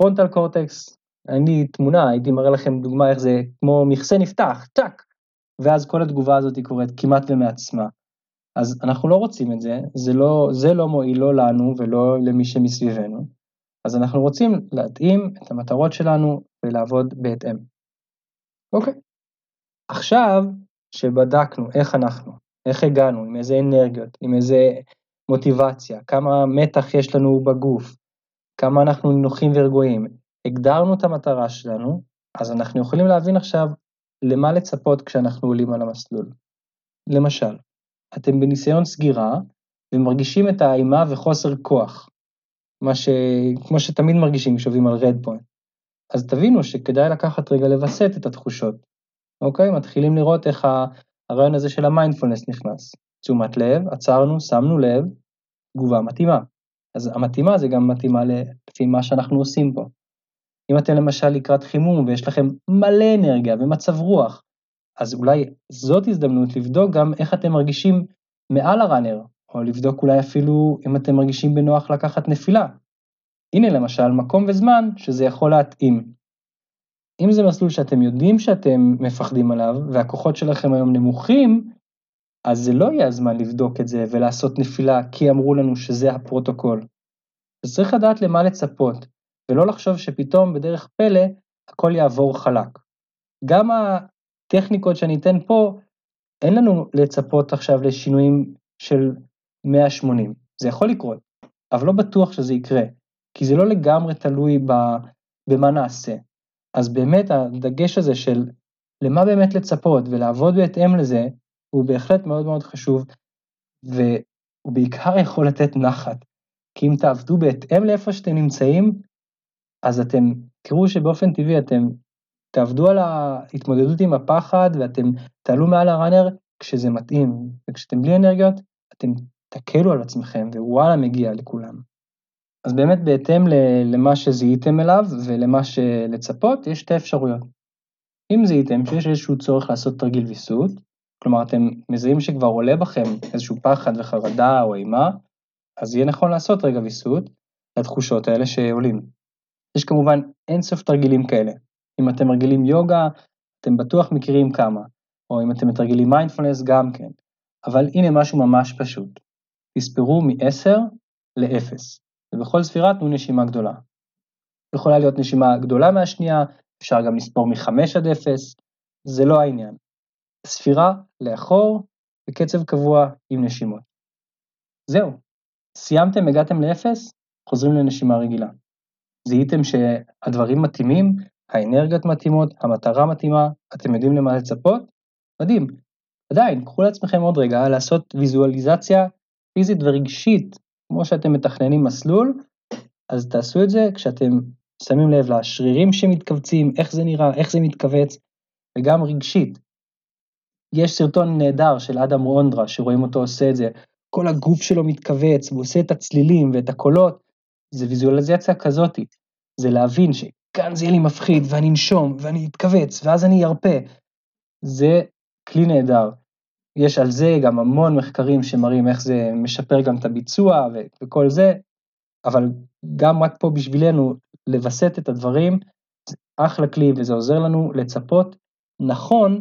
ה frontal cortex, אני תמונה, הייתי מראה לכם דוגמה איך זה כמו מכסה נפתח, טאק, ואז כל התגובה הזאת היא קורית כמעט ומעצמה. אז אנחנו לא רוצים את זה, זה לא, זה לא מועיל לא לנו ולא למי שמסביבנו, אז אנחנו רוצים להתאים את המטרות שלנו ולעבוד בהתאם. אוקיי. עכשיו שבדקנו איך אנחנו, איך הגענו, עם איזה אנרגיות, עם איזה מוטיבציה, כמה מתח יש לנו בגוף, כמה אנחנו נוחים ורגועים, הגדרנו את המטרה שלנו, אז אנחנו יכולים להבין עכשיו למה לצפות כשאנחנו עולים על המסלול. למשל, אתם בניסיון סגירה ומרגישים את האימה וחוסר כוח, מה ש... כמו שתמיד מרגישים כשעוברים על רד פוינט. אז תבינו שכדאי לקחת רגע לווסת את התחושות, אוקיי? מתחילים לראות איך הרעיון הזה של המיינדפולנס נכנס. תשומת לב, עצרנו, שמנו לב, תגובה מתאימה. אז המתאימה זה גם מתאימה לפי מה שאנחנו עושים פה. אם אתם למשל לקראת חימום ויש לכם מלא אנרגיה ומצב רוח, אז אולי זאת הזדמנות לבדוק גם איך אתם מרגישים מעל הראנר, או לבדוק אולי אפילו אם אתם מרגישים בנוח לקחת נפילה. הנה למשל מקום וזמן שזה יכול להתאים. אם זה מסלול שאתם יודעים שאתם מפחדים עליו והכוחות שלכם היום נמוכים, אז זה לא יהיה הזמן לבדוק את זה ולעשות נפילה כי אמרו לנו שזה הפרוטוקול. אז צריך לדעת למה לצפות, ולא לחשוב שפתאום בדרך פלא הכל יעבור חלק. גם הטכניקות שאני אתן פה, אין לנו לצפות עכשיו לשינויים של 180. זה יכול לקרות, אבל לא בטוח שזה יקרה, כי זה לא לגמרי תלוי במה נעשה. אז באמת הדגש הזה של למה באמת לצפות ולעבוד בהתאם לזה, הוא בהחלט מאוד מאוד חשוב, והוא בעיקר יכול לתת נחת. כי אם תעבדו בהתאם לאיפה שאתם נמצאים, אז אתם תראו שבאופן טבעי אתם תעבדו על ההתמודדות עם הפחד ואתם תעלו מעל הראנר כשזה מתאים, וכשאתם בלי אנרגיות, אתם תקלו על עצמכם, ווואלה מגיע לכולם. אז באמת בהתאם למה שזיהיתם אליו ולמה שלצפות, יש שתי אפשרויות. אם זיהיתם שיש איזשהו צורך לעשות תרגיל ויסות, כלומר אתם מזהים שכבר עולה בכם איזשהו פחד וחרדה או אימה, אז יהיה נכון לעשות רגע ויסות לתחושות האלה שעולים. יש כמובן אינסוף תרגילים כאלה. אם אתם מתרגלים יוגה, אתם בטוח מכירים כמה, או אם אתם מתרגילים מיינדפלנס גם כן. אבל הנה משהו ממש פשוט. תספרו מ-10 ל-0. ובכל ספירה תנו נשימה גדולה. יכולה להיות נשימה גדולה מהשנייה, אפשר גם לספור מ-5 עד 0, זה לא העניין. ספירה לאחור בקצב קבוע עם נשימות. זהו, סיימתם, הגעתם ל-0, חוזרים לנשימה רגילה. זיהיתם שהדברים מתאימים, האנרגיות מתאימות, המטרה מתאימה, אתם יודעים למה לצפות? מדהים. עדיין, קחו לעצמכם עוד רגע לעשות ויזואליזציה פיזית ורגשית כמו שאתם מתכננים מסלול, אז תעשו את זה כשאתם שמים לב לשרירים שמתכווצים, איך זה נראה, איך זה מתכווץ, וגם רגשית. יש סרטון נהדר של אדם רונדרה, שרואים אותו עושה את זה, כל הגוף שלו מתכווץ, והוא עושה את הצלילים ואת הקולות, זה ויזואליזציה כזאתי, זה להבין שכאן זה יהיה לי מפחיד, ואני אנשום, ואני אתכווץ, ואז אני ארפה. זה כלי נהדר. יש על זה גם המון מחקרים שמראים איך זה משפר גם את הביצוע וכל זה, אבל גם רק פה בשבילנו לווסת את הדברים, זה אחלה כלי וזה עוזר לנו לצפות נכון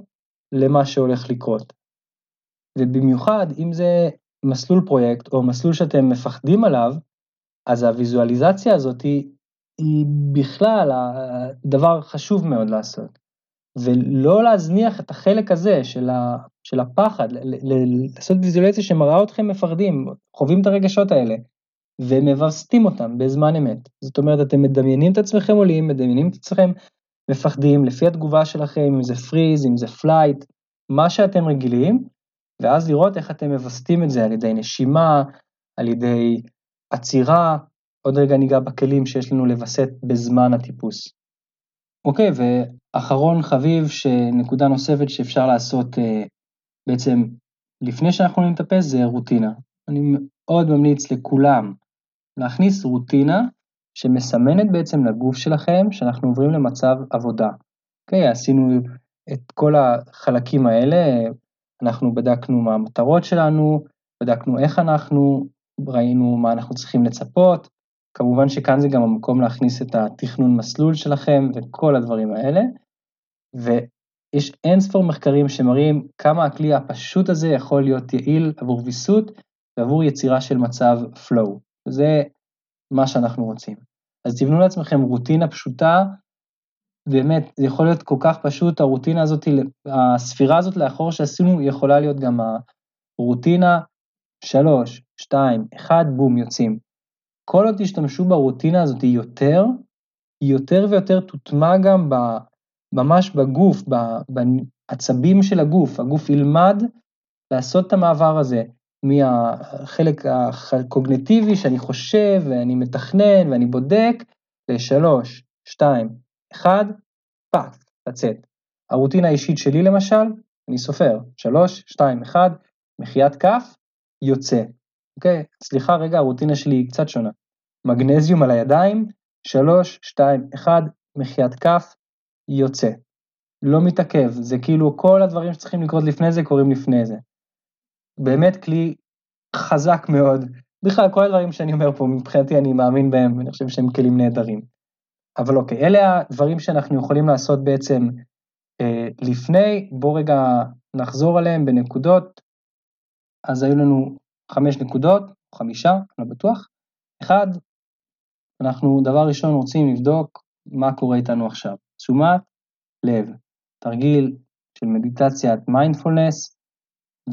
למה שהולך לקרות. ובמיוחד אם זה מסלול פרויקט או מסלול שאתם מפחדים עליו, אז הוויזואליזציה הזאת היא, היא בכלל דבר חשוב מאוד לעשות. ולא להזניח את החלק הזה של, ה, של הפחד, לעשות ויזואליזציה שמראה אתכם מפחדים, חווים את הרגשות האלה, ומווסתים אותם בזמן אמת. זאת אומרת, אתם מדמיינים את עצמכם עולים, מדמיינים את עצמכם מפחדים, לפי התגובה שלכם, אם זה freeze, אם זה flight, מה שאתם רגילים, ואז לראות איך אתם מווסתים את זה על ידי נשימה, על ידי עצירה, עוד רגע ניגע בכלים שיש לנו לווסת בזמן הטיפוס. אוקיי, ואחרון חביב, שנקודה נוספת שאפשר לעשות uh, בעצם לפני שאנחנו עולים זה רוטינה. אני מאוד ממליץ לכולם להכניס רוטינה שמסמנת בעצם לגוף שלכם שאנחנו עוברים למצב עבודה. אוקיי, עשינו את כל החלקים האלה, אנחנו בדקנו מה המטרות שלנו, בדקנו איך אנחנו, ראינו מה אנחנו צריכים לצפות, כמובן שכאן זה גם המקום להכניס את התכנון מסלול שלכם וכל הדברים האלה, ויש אין ספור מחקרים שמראים כמה הכלי הפשוט הזה יכול להיות יעיל עבור ויסות ועבור יצירה של מצב flow. זה מה שאנחנו רוצים. אז תבנו לעצמכם רוטינה פשוטה, באמת, זה יכול להיות כל כך פשוט, הרוטינה הזאת, הספירה הזאת לאחור שעשינו, יכולה להיות גם הרוטינה 3, 2, 1, בום, יוצאים. כל עוד תשתמשו ברוטינה הזאת יותר, היא יותר ויותר תוטמע גם ב, ממש בגוף, בעצבים של הגוף, הגוף ילמד לעשות את המעבר הזה מהחלק הקוגניטיבי שאני חושב ואני מתכנן ואני בודק, לשלוש, שתיים, אחד, טאק, לצאת. הרוטינה האישית שלי למשל, אני סופר, שלוש, שתיים, אחד, מחיית כף, יוצא. אוקיי? סליחה רגע, הרוטינה שלי היא קצת שונה. מגנזיום על הידיים, שלוש, שתיים, אחד, מחיית כף, יוצא. לא מתעכב, זה כאילו כל הדברים שצריכים לקרות לפני זה קורים לפני זה. באמת כלי חזק מאוד. בכלל, כל הדברים שאני אומר פה, מבחינתי אני מאמין בהם, ואני חושב שהם כלים נהדרים. אבל אוקיי, אלה הדברים שאנחנו יכולים לעשות בעצם אה, לפני, בואו רגע נחזור עליהם בנקודות. אז היו לנו חמש נקודות, חמישה, לא בטוח. אחד, אנחנו דבר ראשון רוצים לבדוק מה קורה איתנו עכשיו. תשומת לב, תרגיל של מדיטציית מיינדפולנס,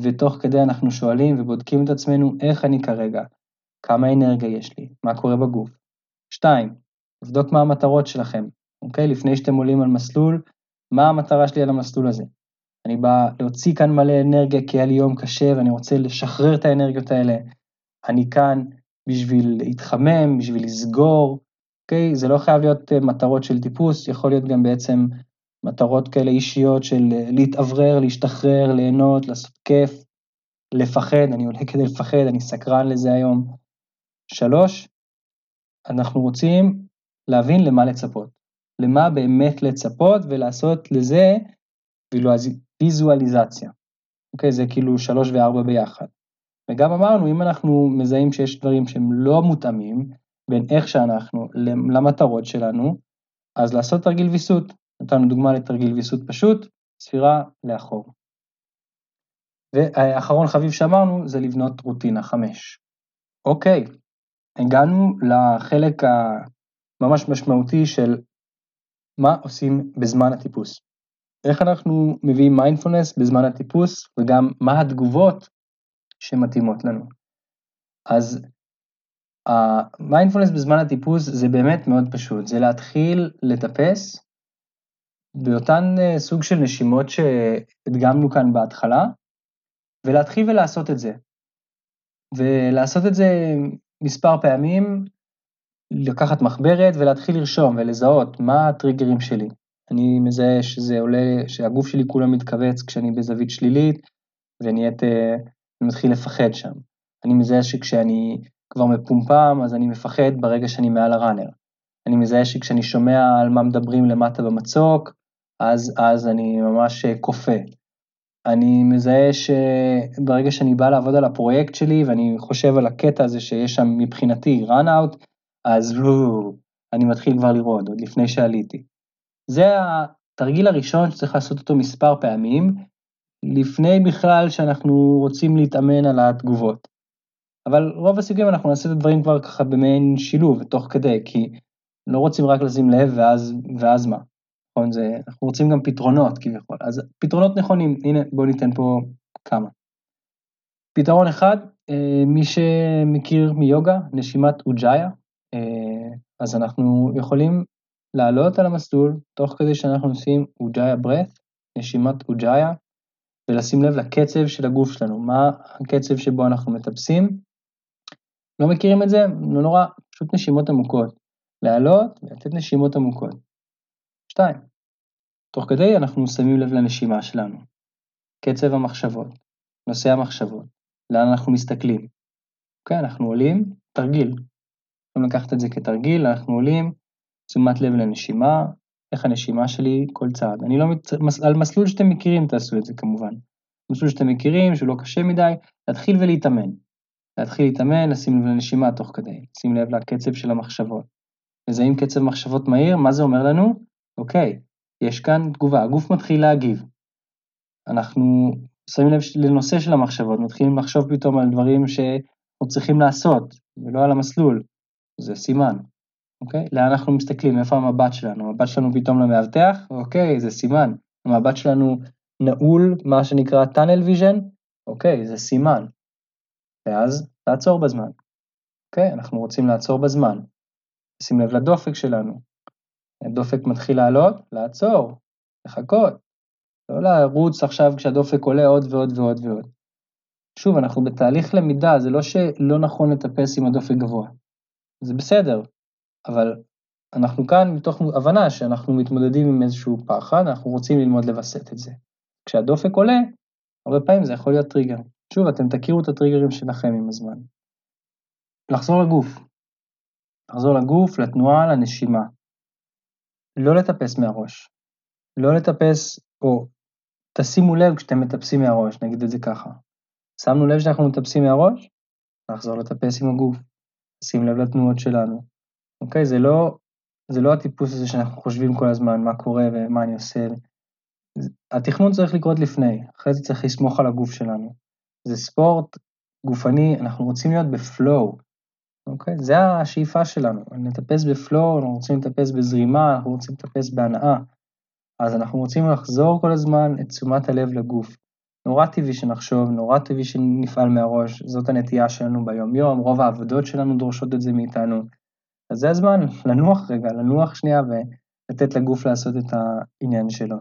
ותוך כדי אנחנו שואלים ובודקים את עצמנו איך אני כרגע, כמה אנרגיה יש לי, מה קורה בגוף. שתיים, לבדוק מה המטרות שלכם, אוקיי? לפני שאתם עולים על מסלול, מה המטרה שלי על המסלול הזה? אני בא להוציא כאן מלא אנרגיה כי היה לי יום קשה ואני רוצה לשחרר את האנרגיות האלה. אני כאן בשביל להתחמם, בשביל לסגור, אוקיי? זה לא חייב להיות אה, מטרות של טיפוס, יכול להיות גם בעצם מטרות כאלה אישיות של אה, להתאוורר, להשתחרר, ליהנות, לעשות כיף, לפחד, אני עולה כדי לפחד, אני סקרן לזה היום. שלוש, אנחנו רוצים להבין למה לצפות, למה באמת לצפות ולעשות לזה ויזואליזציה. אוקיי, זה כאילו שלוש וארבע ביחד. וגם אמרנו, אם אנחנו מזהים שיש דברים שהם לא מותאמים בין איך שאנחנו למטרות שלנו, אז לעשות תרגיל ויסות. נתנו דוגמה לתרגיל ויסות פשוט, ספירה לאחור. ואחרון חביב שאמרנו זה לבנות רוטינה 5. אוקיי, הגענו לחלק הממש משמעותי של מה עושים בזמן הטיפוס. איך אנחנו מביאים מיינדפולנס בזמן הטיפוס וגם מה התגובות שמתאימות לנו. אז המיינדפולנס בזמן הטיפוס זה באמת מאוד פשוט, זה להתחיל לטפס באותן אה, סוג של נשימות שהדגמנו כאן בהתחלה, ולהתחיל ולעשות את זה. ולעשות את זה מספר פעמים, לקחת מחברת ולהתחיל לרשום ולזהות מה הטריגרים שלי. אני מזהה שזה עולה, שהגוף שלי כולו מתכווץ כשאני בזווית שלילית, ונהיית, אה, אני מתחיל לפחד שם. אני מזהה שכשאני כבר מפומפם, אז אני מפחד ברגע שאני מעל הראנר. אני מזהה שכשאני שומע על מה מדברים למטה במצוק, אז, אז אני ממש אה, כופה. אני מזהה שברגע שאני בא לעבוד על הפרויקט שלי ואני חושב על הקטע הזה שיש שם מבחינתי run out, אז אני מתחיל כבר לראות, עוד לפני שעליתי. זה התרגיל הראשון שצריך לעשות אותו מספר פעמים, לפני בכלל שאנחנו רוצים להתאמן על התגובות. אבל רוב הסיכויים אנחנו נעשה את הדברים כבר ככה במעין שילוב, תוך כדי, כי לא רוצים רק לשים לב ואז, ואז מה. נכון? זה, אנחנו רוצים גם פתרונות כביכול. אז פתרונות נכונים, הנה בואו ניתן פה כמה. פתרון אחד, אה, מי שמכיר מיוגה, נשימת אוג'איה, אה, אז אנחנו יכולים לעלות על המסלול תוך כדי שאנחנו עושים אוג'איה ברeth, נשימת אוג'איה, ולשים לב לקצב של הגוף שלנו, מה הקצב שבו אנחנו מטפסים. לא מכירים את זה? לא נורא, פשוט נשימות עמוקות. לעלות ולתת נשימות עמוקות. שתיים, תוך כדי אנחנו שמים לב לנשימה שלנו, קצב המחשבות, נושא המחשבות, לאן אנחנו מסתכלים. אוקיי, אנחנו עולים, תרגיל. יכולים לקחת את זה כתרגיל, אנחנו עולים, תשומת לב לנשימה, איך הנשימה שלי כל צעד. אני לא, מת... על מסלול שאתם מכירים תעשו את זה כמובן. מסלול שאתם מכירים, שהוא לא קשה מדי, להתחיל ולהתאמן. להתחיל להתאמן, לשים לב לנשימה תוך כדי, לשים לב לקצב של המחשבות. מזהים קצב מחשבות מהיר, מה זה אומר לנו? אוקיי, יש כאן תגובה, הגוף מתחיל להגיב. אנחנו שמים לב לנושא של המחשבות, מתחילים לחשוב פתאום על דברים שאנחנו צריכים לעשות, ולא על המסלול, זה סימן. אוקיי? לאן אנחנו מסתכלים, איפה המבט שלנו? המבט שלנו פתאום למאבטח? אוקיי, זה סימן. המבט שלנו נעול, מה שנקרא tunnel vision? אוקיי, זה סימן. ואז לעצור בזמן. אוקיי, אנחנו רוצים לעצור בזמן. שים לב לדופק שלנו. הדופק מתחיל לעלות, לעצור, לחכות. לא לרוץ עכשיו כשהדופק עולה עוד ועוד ועוד ועוד. שוב, אנחנו בתהליך למידה, זה לא שלא נכון לטפס עם הדופק גבוה. זה בסדר, אבל אנחנו כאן מתוך הבנה שאנחנו מתמודדים עם איזשהו פחד, אנחנו רוצים ללמוד לווסת את זה. כשהדופק עולה, הרבה פעמים זה יכול להיות טריגר. שוב, אתם תכירו את הטריגרים שלכם עם הזמן. לחזור לגוף. לחזור לגוף, לתנועה, לנשימה. לא לטפס מהראש. לא לטפס, או תשימו לב כשאתם מטפסים מהראש, נגיד את זה ככה. שמנו לב שאנחנו מטפסים מהראש? נחזור לטפס עם הגוף. שים לב לתנועות שלנו. אוקיי? זה לא, זה לא הטיפוס הזה שאנחנו חושבים כל הזמן מה קורה ומה אני עושה. התכנון צריך לקרות לפני, אחרי זה צריך לסמוך על הגוף שלנו. זה ספורט גופני, אנחנו רוצים להיות בפלואו, אוקיי? זה השאיפה שלנו, נטפס בפלואו, אנחנו רוצים לטפס בזרימה, אנחנו רוצים לטפס בהנאה. אז אנחנו רוצים לחזור כל הזמן את תשומת הלב לגוף. נורא טבעי שנחשוב, נורא טבעי שנפעל מהראש, זאת הנטייה שלנו ביום-יום, רוב העבודות שלנו דורשות את זה מאיתנו. אז זה הזמן לנוח רגע, לנוח שנייה ולתת לגוף לעשות את העניין שלו.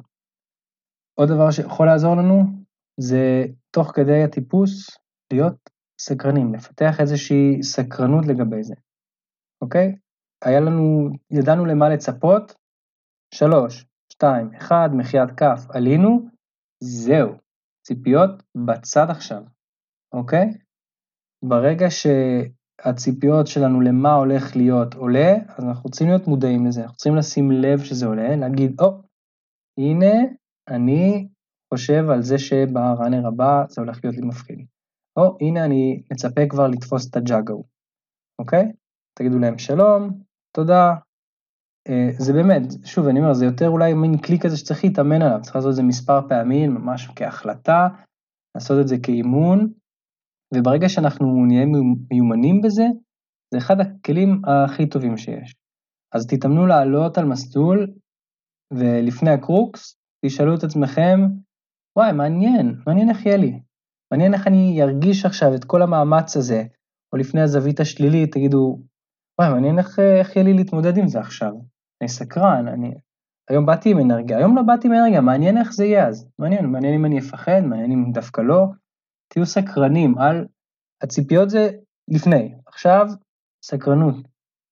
עוד דבר שיכול לעזור לנו זה תוך כדי הטיפוס להיות סקרנים, לפתח איזושהי סקרנות לגבי זה, אוקיי? היה לנו, ידענו למה לצפות, שלוש, שתיים, אחד, מחיית כף, עלינו, זהו, ציפיות בצד עכשיו, אוקיי? ברגע ש... הציפיות שלנו למה הולך להיות עולה, אז אנחנו רוצים להיות מודעים לזה, אנחנו צריכים לשים לב שזה עולה, להגיד, או, oh, הנה, אני חושב על זה שבראנר הבא זה הולך להיות לי מפחיד. או, הנה אני מצפה כבר לתפוס את הג'אגו, אוקיי? תגידו להם שלום, תודה. Uh, זה באמת, שוב, אני אומר, זה יותר אולי מין כלי כזה שצריך להתאמן עליו, צריך לעשות את זה מספר פעמים, ממש כהחלטה, לעשות את זה כאימון, וברגע שאנחנו נהיה מיומנים בזה, זה אחד הכלים הכי טובים שיש. אז תתאמנו לעלות על מסלול, ולפני הקרוקס, תשאלו את עצמכם, וואי, מעניין, מעניין איך יהיה לי. מעניין איך אני ארגיש עכשיו את כל המאמץ הזה, או לפני הזווית השלילית, תגידו, וואי, מעניין איך, איך יהיה לי להתמודד עם זה עכשיו. אני סקרן, אני... היום באתי עם אנרגיה, היום לא באתי עם אנרגיה, מעניין איך זה יהיה אז. מעניין, מעניין אם אני אפחד, מעניין אם דווקא לא. תהיו סקרנים, על... הציפיות זה לפני, עכשיו סקרנות,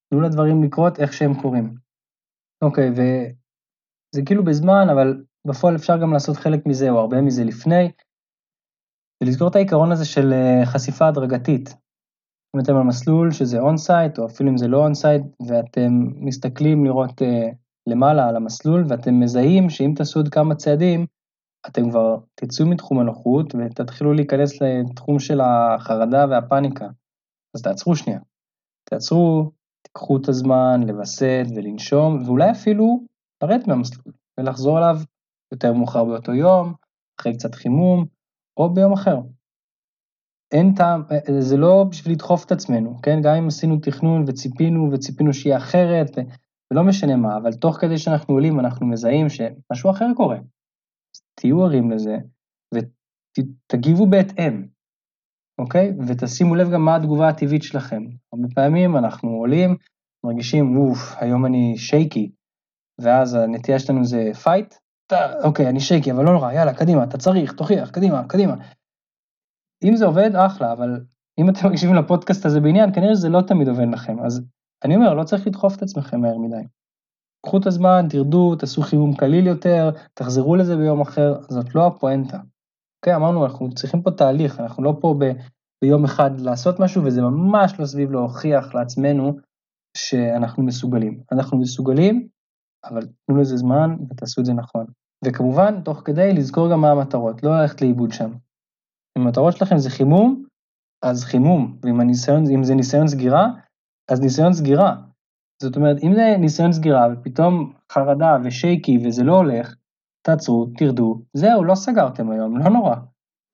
תנו לדברים לקרות איך שהם קורים. אוקיי, זה כאילו בזמן, אבל בפועל אפשר גם לעשות חלק מזה או הרבה מזה לפני, ולזכור את העיקרון הזה של אה, חשיפה הדרגתית. אם אתם על מסלול שזה on-sight, או אפילו אם זה לא on-sight, ואתם מסתכלים לראות uh, למעלה על המסלול, ואתם מזהים שאם תעשו עוד כמה צעדים, אתם כבר תצאו מתחום הנוחות ותתחילו להיכנס לתחום של החרדה והפאניקה. אז תעצרו שנייה. תעצרו, תיקחו את הזמן לווסת ולנשום, ואולי אפילו לרדת מהמסלול ולחזור אליו יותר מאוחר באותו יום, אחרי קצת חימום, או ביום אחר. אין טעם, זה לא בשביל לדחוף את עצמנו, כן? גם אם עשינו תכנון וציפינו וציפינו שיהיה אחרת, ולא משנה מה, אבל תוך כדי שאנחנו עולים אנחנו מזהים שמשהו אחר קורה. תהיו ערים לזה ותגיבו בהתאם, אוקיי? ותשימו לב גם מה התגובה הטבעית שלכם. הרבה פעמים אנחנו עולים, מרגישים, אוף, היום אני shaky, ואז הנטייה שלנו זה fight, אוקיי, אני shaky, אבל לא נורא, יאללה, קדימה, אתה צריך, תוכיח, קדימה, קדימה. אם זה עובד, אחלה, אבל אם אתם מקשיבים לפודקאסט הזה בעניין, כנראה שזה לא תמיד עובד לכם. אז אני אומר, לא צריך לדחוף את עצמכם מהר מדי. קחו את הזמן, תרדו, תעשו חימום קליל יותר, תחזרו לזה ביום אחר, זאת לא הפואנטה. אוקיי, אמרנו, אנחנו צריכים פה תהליך, אנחנו לא פה ב, ביום אחד לעשות משהו, וזה ממש לא סביב להוכיח לעצמנו שאנחנו מסוגלים. אנחנו מסוגלים, אבל תנו לזה זמן ותעשו את זה נכון. וכמובן, תוך כדי לזכור גם מה המטרות, לא ללכת לאיבוד שם. אם המטרות שלכם זה חימום, אז חימום, ואם הניסיון, זה ניסיון סגירה, אז ניסיון סגירה. זאת אומרת, אם זה ניסיון סגירה ופתאום חרדה ושייקי וזה לא הולך, תעצרו, תרדו, זהו, לא סגרתם היום, לא נורא.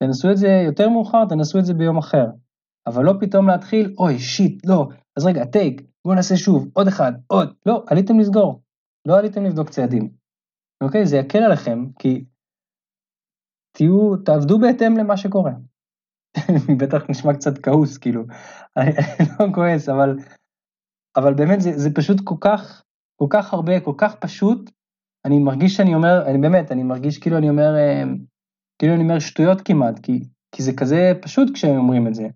תנסו את זה יותר מאוחר, תנסו את זה ביום אחר. אבל לא פתאום להתחיל, אוי, שיט, לא, אז רגע, טייק, בואו נעשה שוב, עוד אחד, עוד, לא, עליתם לסגור, לא עליתם לבדוק צעדים. אוקיי? זה יקל עליכם, כי תהיו, תעבדו בהתאם למה שקורה. בטח נשמע קצת כעוס, כאילו, אני לא כועס, אבל, אבל באמת זה, זה פשוט כל כך, כל כך הרבה, כל כך פשוט, אני מרגיש שאני אומר, אני באמת, אני מרגיש כאילו אני אומר, אה, כאילו אני אומר שטויות כמעט, כי, כי זה כזה פשוט כשהם אומרים את זה.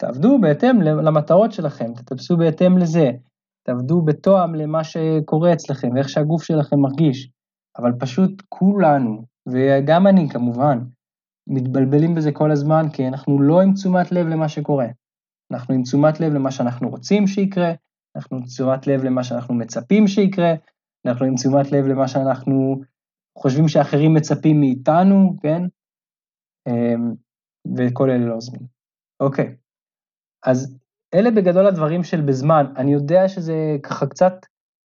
תעבדו בהתאם למטרות שלכם, תטפסו בהתאם לזה, תעבדו בתואם למה שקורה אצלכם ואיך שהגוף שלכם מרגיש, אבל פשוט כולנו, וגם אני כמובן, מתבלבלים בזה כל הזמן, כי אנחנו לא עם תשומת לב למה שקורה. אנחנו עם תשומת לב למה שאנחנו רוצים שיקרה, אנחנו עם תשומת לב למה שאנחנו מצפים שיקרה, אנחנו עם תשומת לב למה שאנחנו חושבים שאחרים מצפים מאיתנו, כן? אמ, וכל אלה לא עוזרים. אוקיי, אז אלה בגדול הדברים של בזמן. אני יודע שזה ככה קצת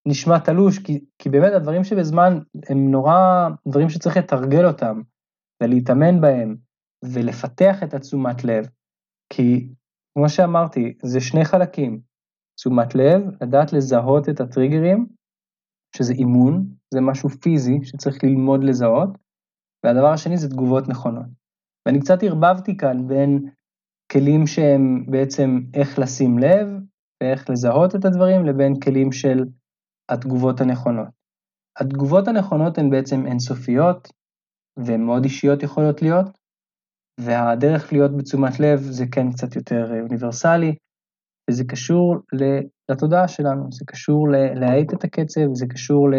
נשמע תלוש, כי, כי באמת הדברים שבזמן הם נורא דברים שצריך לתרגל אותם, ולהתאמן בהם, ולפתח את התשומת לב, כי כמו שאמרתי, זה שני חלקים, תשומת לב, לדעת לזהות את הטריגרים, שזה אימון, זה משהו פיזי שצריך ללמוד לזהות, והדבר השני זה תגובות נכונות. ואני קצת ערבבתי כאן בין כלים שהם בעצם איך לשים לב ואיך לזהות את הדברים, לבין כלים של התגובות הנכונות. התגובות הנכונות הן בעצם אינסופיות, והן מאוד אישיות יכולות להיות, והדרך להיות בתשומת לב זה כן קצת יותר אוניברסלי, וזה קשור לתודעה שלנו, זה קשור להאט את הקצב, זה קשור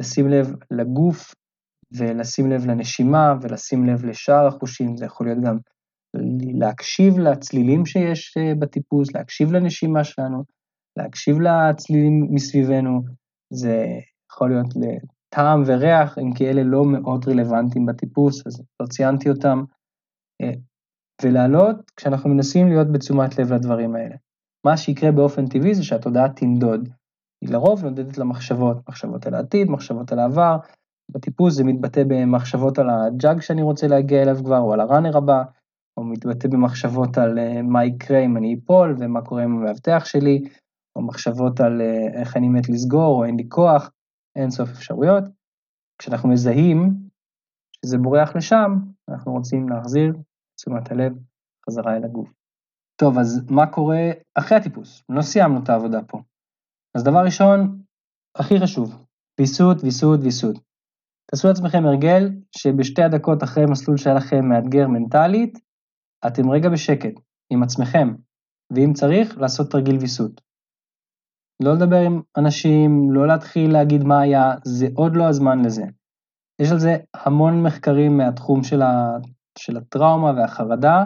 לשים לב לגוף, ולשים לב לנשימה, ולשים לב לשאר החושים, זה יכול להיות גם להקשיב לצלילים שיש אה, בטיפוס, להקשיב לנשימה שלנו, להקשיב לצלילים מסביבנו, זה יכול להיות לטעם וריח, אם כי אלה לא מאוד רלוונטיים בטיפוס, אז לא ציינתי אותם, אה, ולעלות כשאנחנו מנסים להיות בתשומת לב לדברים האלה. מה שיקרה באופן טבעי זה שהתודעה תנדוד. היא לרוב נודדת למחשבות, מחשבות על העתיד, מחשבות על העבר, בטיפוס זה מתבטא במחשבות על הג'אג שאני רוצה להגיע אליו כבר, או על הראנר הבא, או מתבטא במחשבות על אה, מה יקרה אם אני אפול ומה קורה עם המאבטח שלי, או מחשבות על אה, איך אני מת לסגור או אין לי כוח, אין סוף אפשרויות. כשאנחנו מזהים שזה בורח לשם, אנחנו רוצים להחזיר תשומת הלב חזרה אל הגוף. טוב, אז מה קורה אחרי הטיפוס? לא סיימנו את העבודה פה. אז דבר ראשון, הכי חשוב, ויסות, ויסות, ויסות. תעשו לעצמכם הרגל שבשתי הדקות אחרי מסלול שהיה לכם מאתגר מנטלית, אתם רגע בשקט עם עצמכם, ואם צריך, לעשות תרגיל ויסות. לא לדבר עם אנשים, לא להתחיל להגיד מה היה, זה עוד לא הזמן לזה. יש על זה המון מחקרים מהתחום של, ה, של הטראומה והחרדה,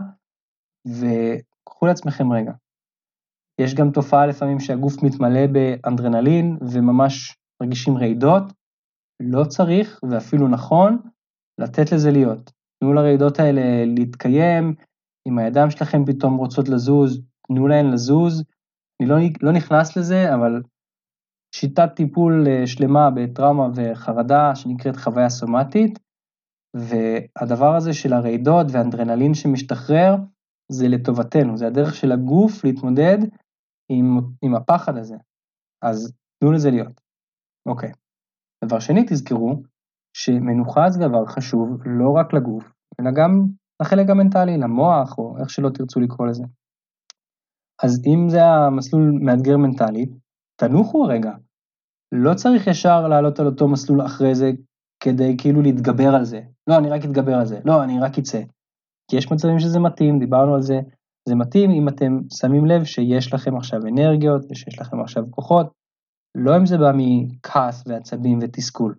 וקחו לעצמכם רגע. יש גם תופעה לפעמים שהגוף מתמלא באנדרנלין וממש מרגישים רעידות, לא צריך ואפילו נכון לתת לזה להיות. תנו לרעידות האלה להתקיים, אם הידיים שלכם פתאום רוצות לזוז, תנו להן לזוז. אני לא, לא נכנס לזה, אבל שיטת טיפול אה, שלמה בטראומה וחרדה שנקראת חוויה סומטית, והדבר הזה של הרעידות והאנדרנלין שמשתחרר, זה לטובתנו, זה הדרך של הגוף להתמודד עם, עם הפחד הזה. אז תנו לזה להיות. אוקיי. דבר שני, תזכרו שמנוחה זה דבר חשוב לא רק לגוף, אלא גם לחלק המנטלי, למוח, או איך שלא תרצו לקרוא לזה. אז אם זה המסלול מאתגר מנטלית, תנוחו רגע. לא צריך ישר לעלות על אותו מסלול אחרי זה כדי כאילו להתגבר על זה. לא, אני רק אתגבר על זה. לא, אני רק אצא. כי יש מצבים שזה מתאים, דיברנו על זה. זה מתאים אם אתם שמים לב שיש לכם עכשיו אנרגיות ושיש לכם עכשיו כוחות, לא אם זה בא מכעס ועצבים ותסכול.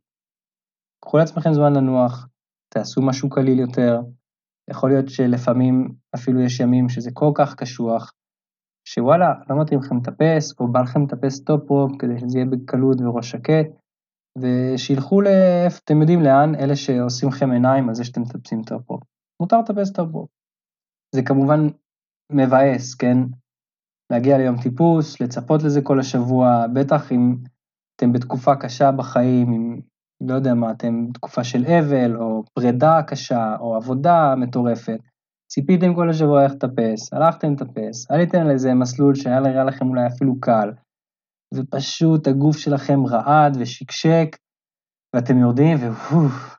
קחו לעצמכם זמן לנוח, תעשו משהו קליל יותר, יכול להיות שלפעמים אפילו יש ימים שזה כל כך קשוח, שוואלה, לא מתאים לכם לטפס, או בא לכם לטפס top-rope כדי שזה יהיה בקלות וראש שקט, ושילכו ל... אתם יודעים לאן, אלה שעושים לכם עיניים על זה שאתם מטפסים top-rope. מותר לטפס top-rope. זה כמובן מבאס, כן? להגיע ליום טיפוס, לצפות לזה כל השבוע, בטח אם אתם בתקופה קשה בחיים, אם לא יודע מה, אתם בתקופה של אבל, או פרידה קשה, או עבודה מטורפת. ציפיתם כל השבוע איך לטפס, הלכתם לטפס, עליתם על איזה מסלול שהיה נראה לכם אולי אפילו קל, ופשוט הגוף שלכם רעד ושקשק, ואתם יורדים ואוף,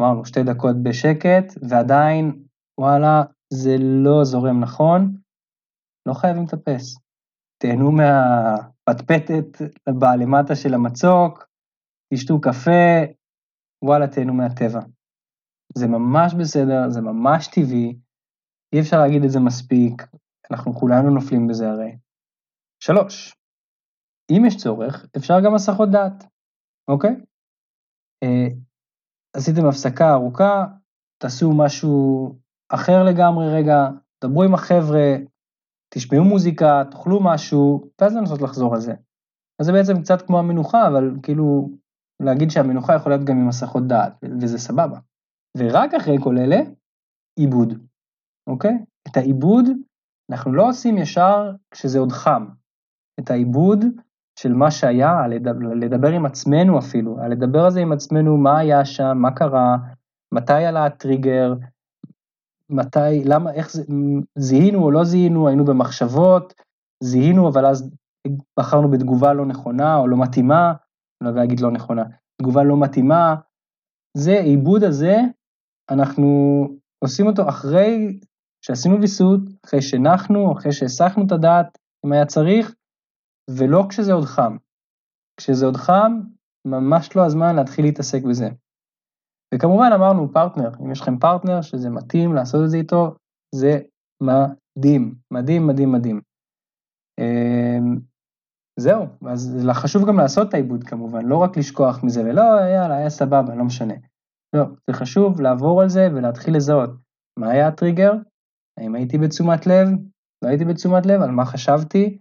אמרנו שתי דקות בשקט, ועדיין, וואלה, זה לא זורם נכון, לא חייבים לטפס. תהנו מהפטפטת בלמטה של המצוק, תשתו קפה, וואלה, תהנו מהטבע. זה ממש בסדר, זה ממש טבעי, אי אפשר להגיד את זה מספיק, אנחנו כולנו נופלים בזה הרי. שלוש, אם יש צורך, אפשר גם הסחות דעת, אוקיי? אה, עשיתם הפסקה ארוכה, תעשו משהו אחר לגמרי רגע, דברו עם החבר'ה, תשמעו מוזיקה, תאכלו משהו, ואז לנסות לחזור על זה. אז זה בעצם קצת כמו המנוחה, אבל כאילו, להגיד שהמנוחה יכולה להיות גם עם הסחות דעת, וזה סבבה. ורק אחרי כל אלה, עיבוד, אוקיי? את העיבוד אנחנו לא עושים ישר כשזה עוד חם. את העיבוד של מה שהיה, לדבר, עם עצמנו אפילו, לדבר על זה עם עצמנו, מה היה שם, מה קרה, מתי עלה הטריגר, מתי, למה, איך זה, זיהינו או לא זיהינו, היינו במחשבות, זיהינו, אבל אז בחרנו בתגובה לא נכונה או לא מתאימה, אני לא להגיד לא נכונה, תגובה לא מתאימה, זה, עיבוד הזה, אנחנו עושים אותו אחרי שעשינו ויסות, אחרי שנחנו, אחרי שהסחנו את הדעת, אם היה צריך, ולא כשזה עוד חם. כשזה עוד חם, ממש לא הזמן להתחיל להתעסק בזה. וכמובן אמרנו פרטנר, אם יש לכם פרטנר שזה מתאים לעשות את זה איתו, זה מדהים, מדהים, מדהים, מדהים. זהו, אז חשוב גם לעשות את העיבוד כמובן, לא רק לשכוח מזה ולא, יאללה, היה סבבה, לא משנה. לא, זה חשוב לעבור על זה ולהתחיל לזהות מה היה הטריגר, האם הייתי בתשומת לב, לא הייתי בתשומת לב, על מה חשבתי,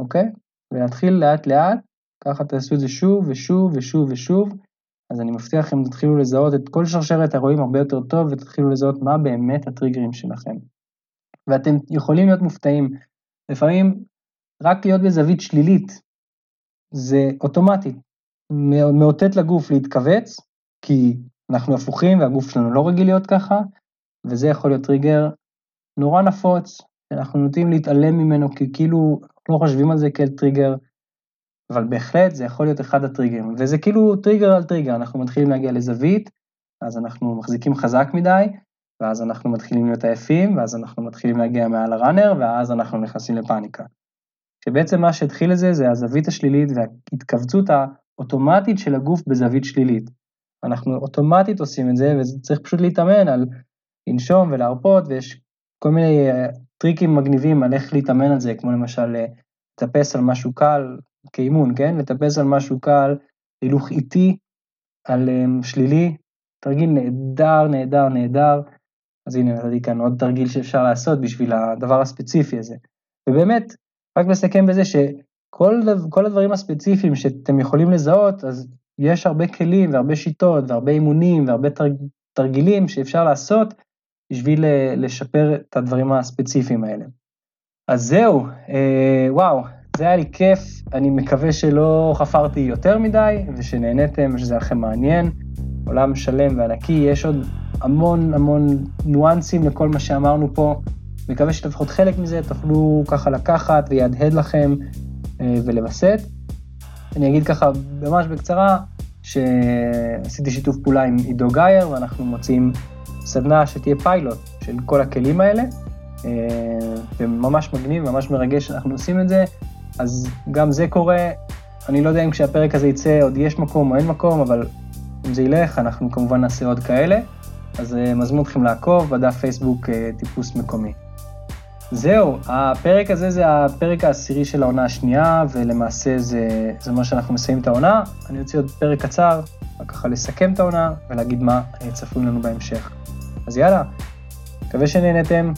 אוקיי? ולהתחיל לאט לאט, ככה תעשו את זה שוב ושוב ושוב ושוב, אז אני מבטיח לכם תתחילו לזהות את כל שרשרת האירועים הרבה יותר טוב ותתחילו לזהות מה באמת הטריגרים שלכם. ואתם יכולים להיות מופתעים, לפעמים רק להיות בזווית שלילית, זה אוטומטית, מאותת לגוף להתכווץ, כי אנחנו הפוכים והגוף שלנו לא רגיל להיות ככה, וזה יכול להיות טריגר נורא נפוץ, שאנחנו נוטים להתעלם ממנו כי כאילו לא חושבים על זה כאל טריגר, אבל בהחלט זה יכול להיות אחד הטריגרים, וזה כאילו טריגר על טריגר, אנחנו מתחילים להגיע לזווית, אז אנחנו מחזיקים חזק מדי, ואז אנחנו מתחילים להיות עייפים, ואז אנחנו מתחילים להגיע מעל ה runner, ואז אנחנו נכנסים לפאניקה. שבעצם מה שהתחיל לזה זה הזווית השלילית וההתכווצות האוטומטית של הגוף בזווית שלילית. אנחנו אוטומטית עושים את זה, וצריך פשוט להתאמן על לנשום ולהרפות, ויש כל מיני אה, טריקים מגניבים על איך להתאמן על זה, כמו למשל אה, לטפס על משהו קל, כאימון, כן? לטפס על משהו קל, הילוך איטי, על um, שלילי, תרגיל נהדר, נהדר, נהדר. אז הנה נתתי כאן עוד תרגיל שאפשר לעשות בשביל הדבר הספציפי הזה. ובאמת, רק לסכם בזה שכל הדברים הספציפיים שאתם יכולים לזהות, אז יש הרבה כלים והרבה שיטות והרבה אימונים והרבה תרג, תרגילים שאפשר לעשות בשביל אה, לשפר את הדברים הספציפיים האלה. אז זהו, אה, וואו, זה היה לי כיף, אני מקווה שלא חפרתי יותר מדי ושנהניתם ושזה היה לכם מעניין. עולם שלם וענקי, יש עוד המון המון ניואנסים לכל מה שאמרנו פה. מקווה שלפחות חלק מזה תוכלו ככה לקחת ויהדהד לכם אה, ולווסת. אני אגיד ככה ממש בקצרה, שעשיתי שיתוף פעולה עם עידו גייר ואנחנו מוצאים סדנה שתהיה פיילוט של כל הכלים האלה, וממש מגניב, ממש מרגש שאנחנו עושים את זה, אז גם זה קורה, אני לא יודע אם כשהפרק הזה יצא עוד יש מקום או אין מקום, אבל אם זה ילך, אנחנו כמובן נעשה עוד כאלה, אז מזמין אתכם לעקוב בדף פייסבוק טיפוס מקומי. זהו, הפרק הזה זה הפרק העשירי של העונה השנייה, ולמעשה זה, זה אומר שאנחנו מסיימים את העונה. אני רוצה עוד פרק קצר, רק ככה לסכם את העונה ולהגיד מה צפוי לנו בהמשך. אז יאללה, מקווה שנהנתם,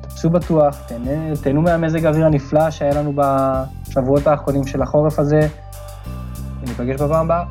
תפסו בטוח, תהנו, תהנו מהמזג האוויר הנפלא שהיה לנו בשבועות האחרונים של החורף הזה, וניפגש בפעם הבאה.